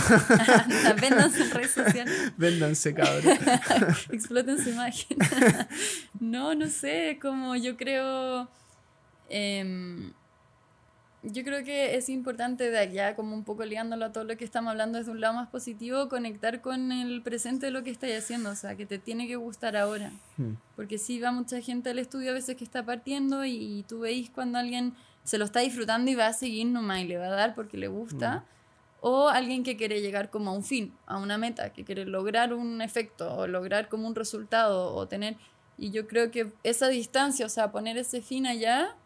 véndanse <laughs> en redes sociales <laughs> véndanse cabrón <laughs> exploten su imagen no no sé como yo creo em, yo creo que es importante de allá, como un poco ligándolo a todo lo que estamos hablando desde un lado más positivo, conectar con el presente de lo que estáis haciendo, o sea, que te tiene que gustar ahora. Hmm. Porque sí va mucha gente al estudio a veces que está partiendo y, y tú veis cuando alguien se lo está disfrutando y va a seguir nomás y le va a dar porque le gusta. O alguien que quiere llegar como a un fin, a una meta, que quiere lograr un efecto o lograr como un resultado o tener... Y yo creo que esa distancia, o sea, poner ese fin allá,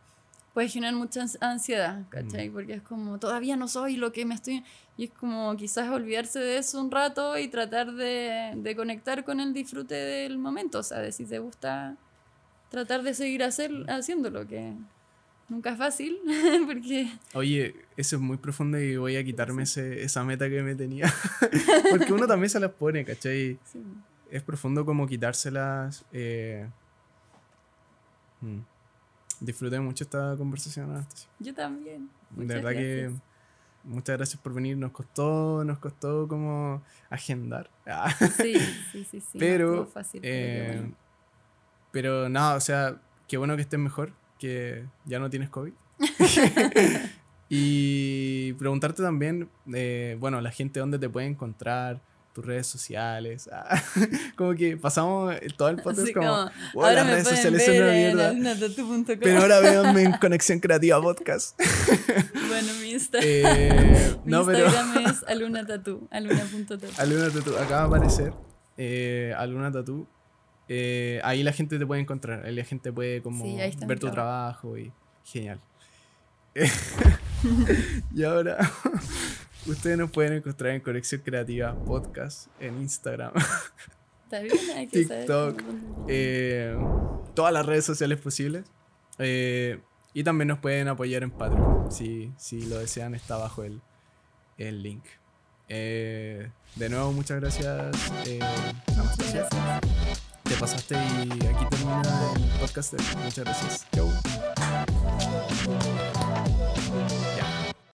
puede generar mucha ansiedad, ¿cachai? Porque es como, todavía no soy lo que me estoy... Y es como quizás olvidarse de eso un rato y tratar de, de conectar con el disfrute del momento, o sea, de si te gusta tratar de seguir hacer, haciéndolo, que Nunca es fácil, <laughs> porque... Oye, eso es muy profundo y voy a quitarme ese, esa meta que me tenía. <laughs> porque uno también se las pone, ¿cachai? Es profundo como quitárselas. Eh... Mm. Disfruté mucho esta conversación, Anastasia. Yo también. de verdad que muchas gracias por venir. Nos costó, nos costó como agendar. <laughs> sí, sí, sí, sí. Pero, fácil, eh, pero nada, o sea, qué bueno que estés mejor que ya no tienes COVID. <laughs> <laughs> y preguntarte también, eh, bueno, la gente dónde te puede encontrar, tus redes sociales. Ah, <laughs> como que pasamos todo el podcast como, las redes sociales son una mierda. Pero ahora véanme en Conexión Creativa Podcast. bueno, mi Instagram, eh, mi Instagram es Aluna Tattoo, aluna.tattoo. Aluna Tattoo, acaba de aparecer. Eh, Aluna Tattoo eh, ahí la gente te puede encontrar, ahí la gente puede como ver tu trabajo. y genial. <laughs> <laughs> y ahora <laughs> ustedes nos pueden encontrar en Conexión Creativa Podcast en Instagram. TikTok, eh, todas las redes sociales posibles. Eh, y también nos pueden apoyar en Patreon. Si, si lo desean, está abajo el, el link. de nuevo, muchas gracias. gracias te pasaste y aquí termina el podcast. Muchas gracias. Chau.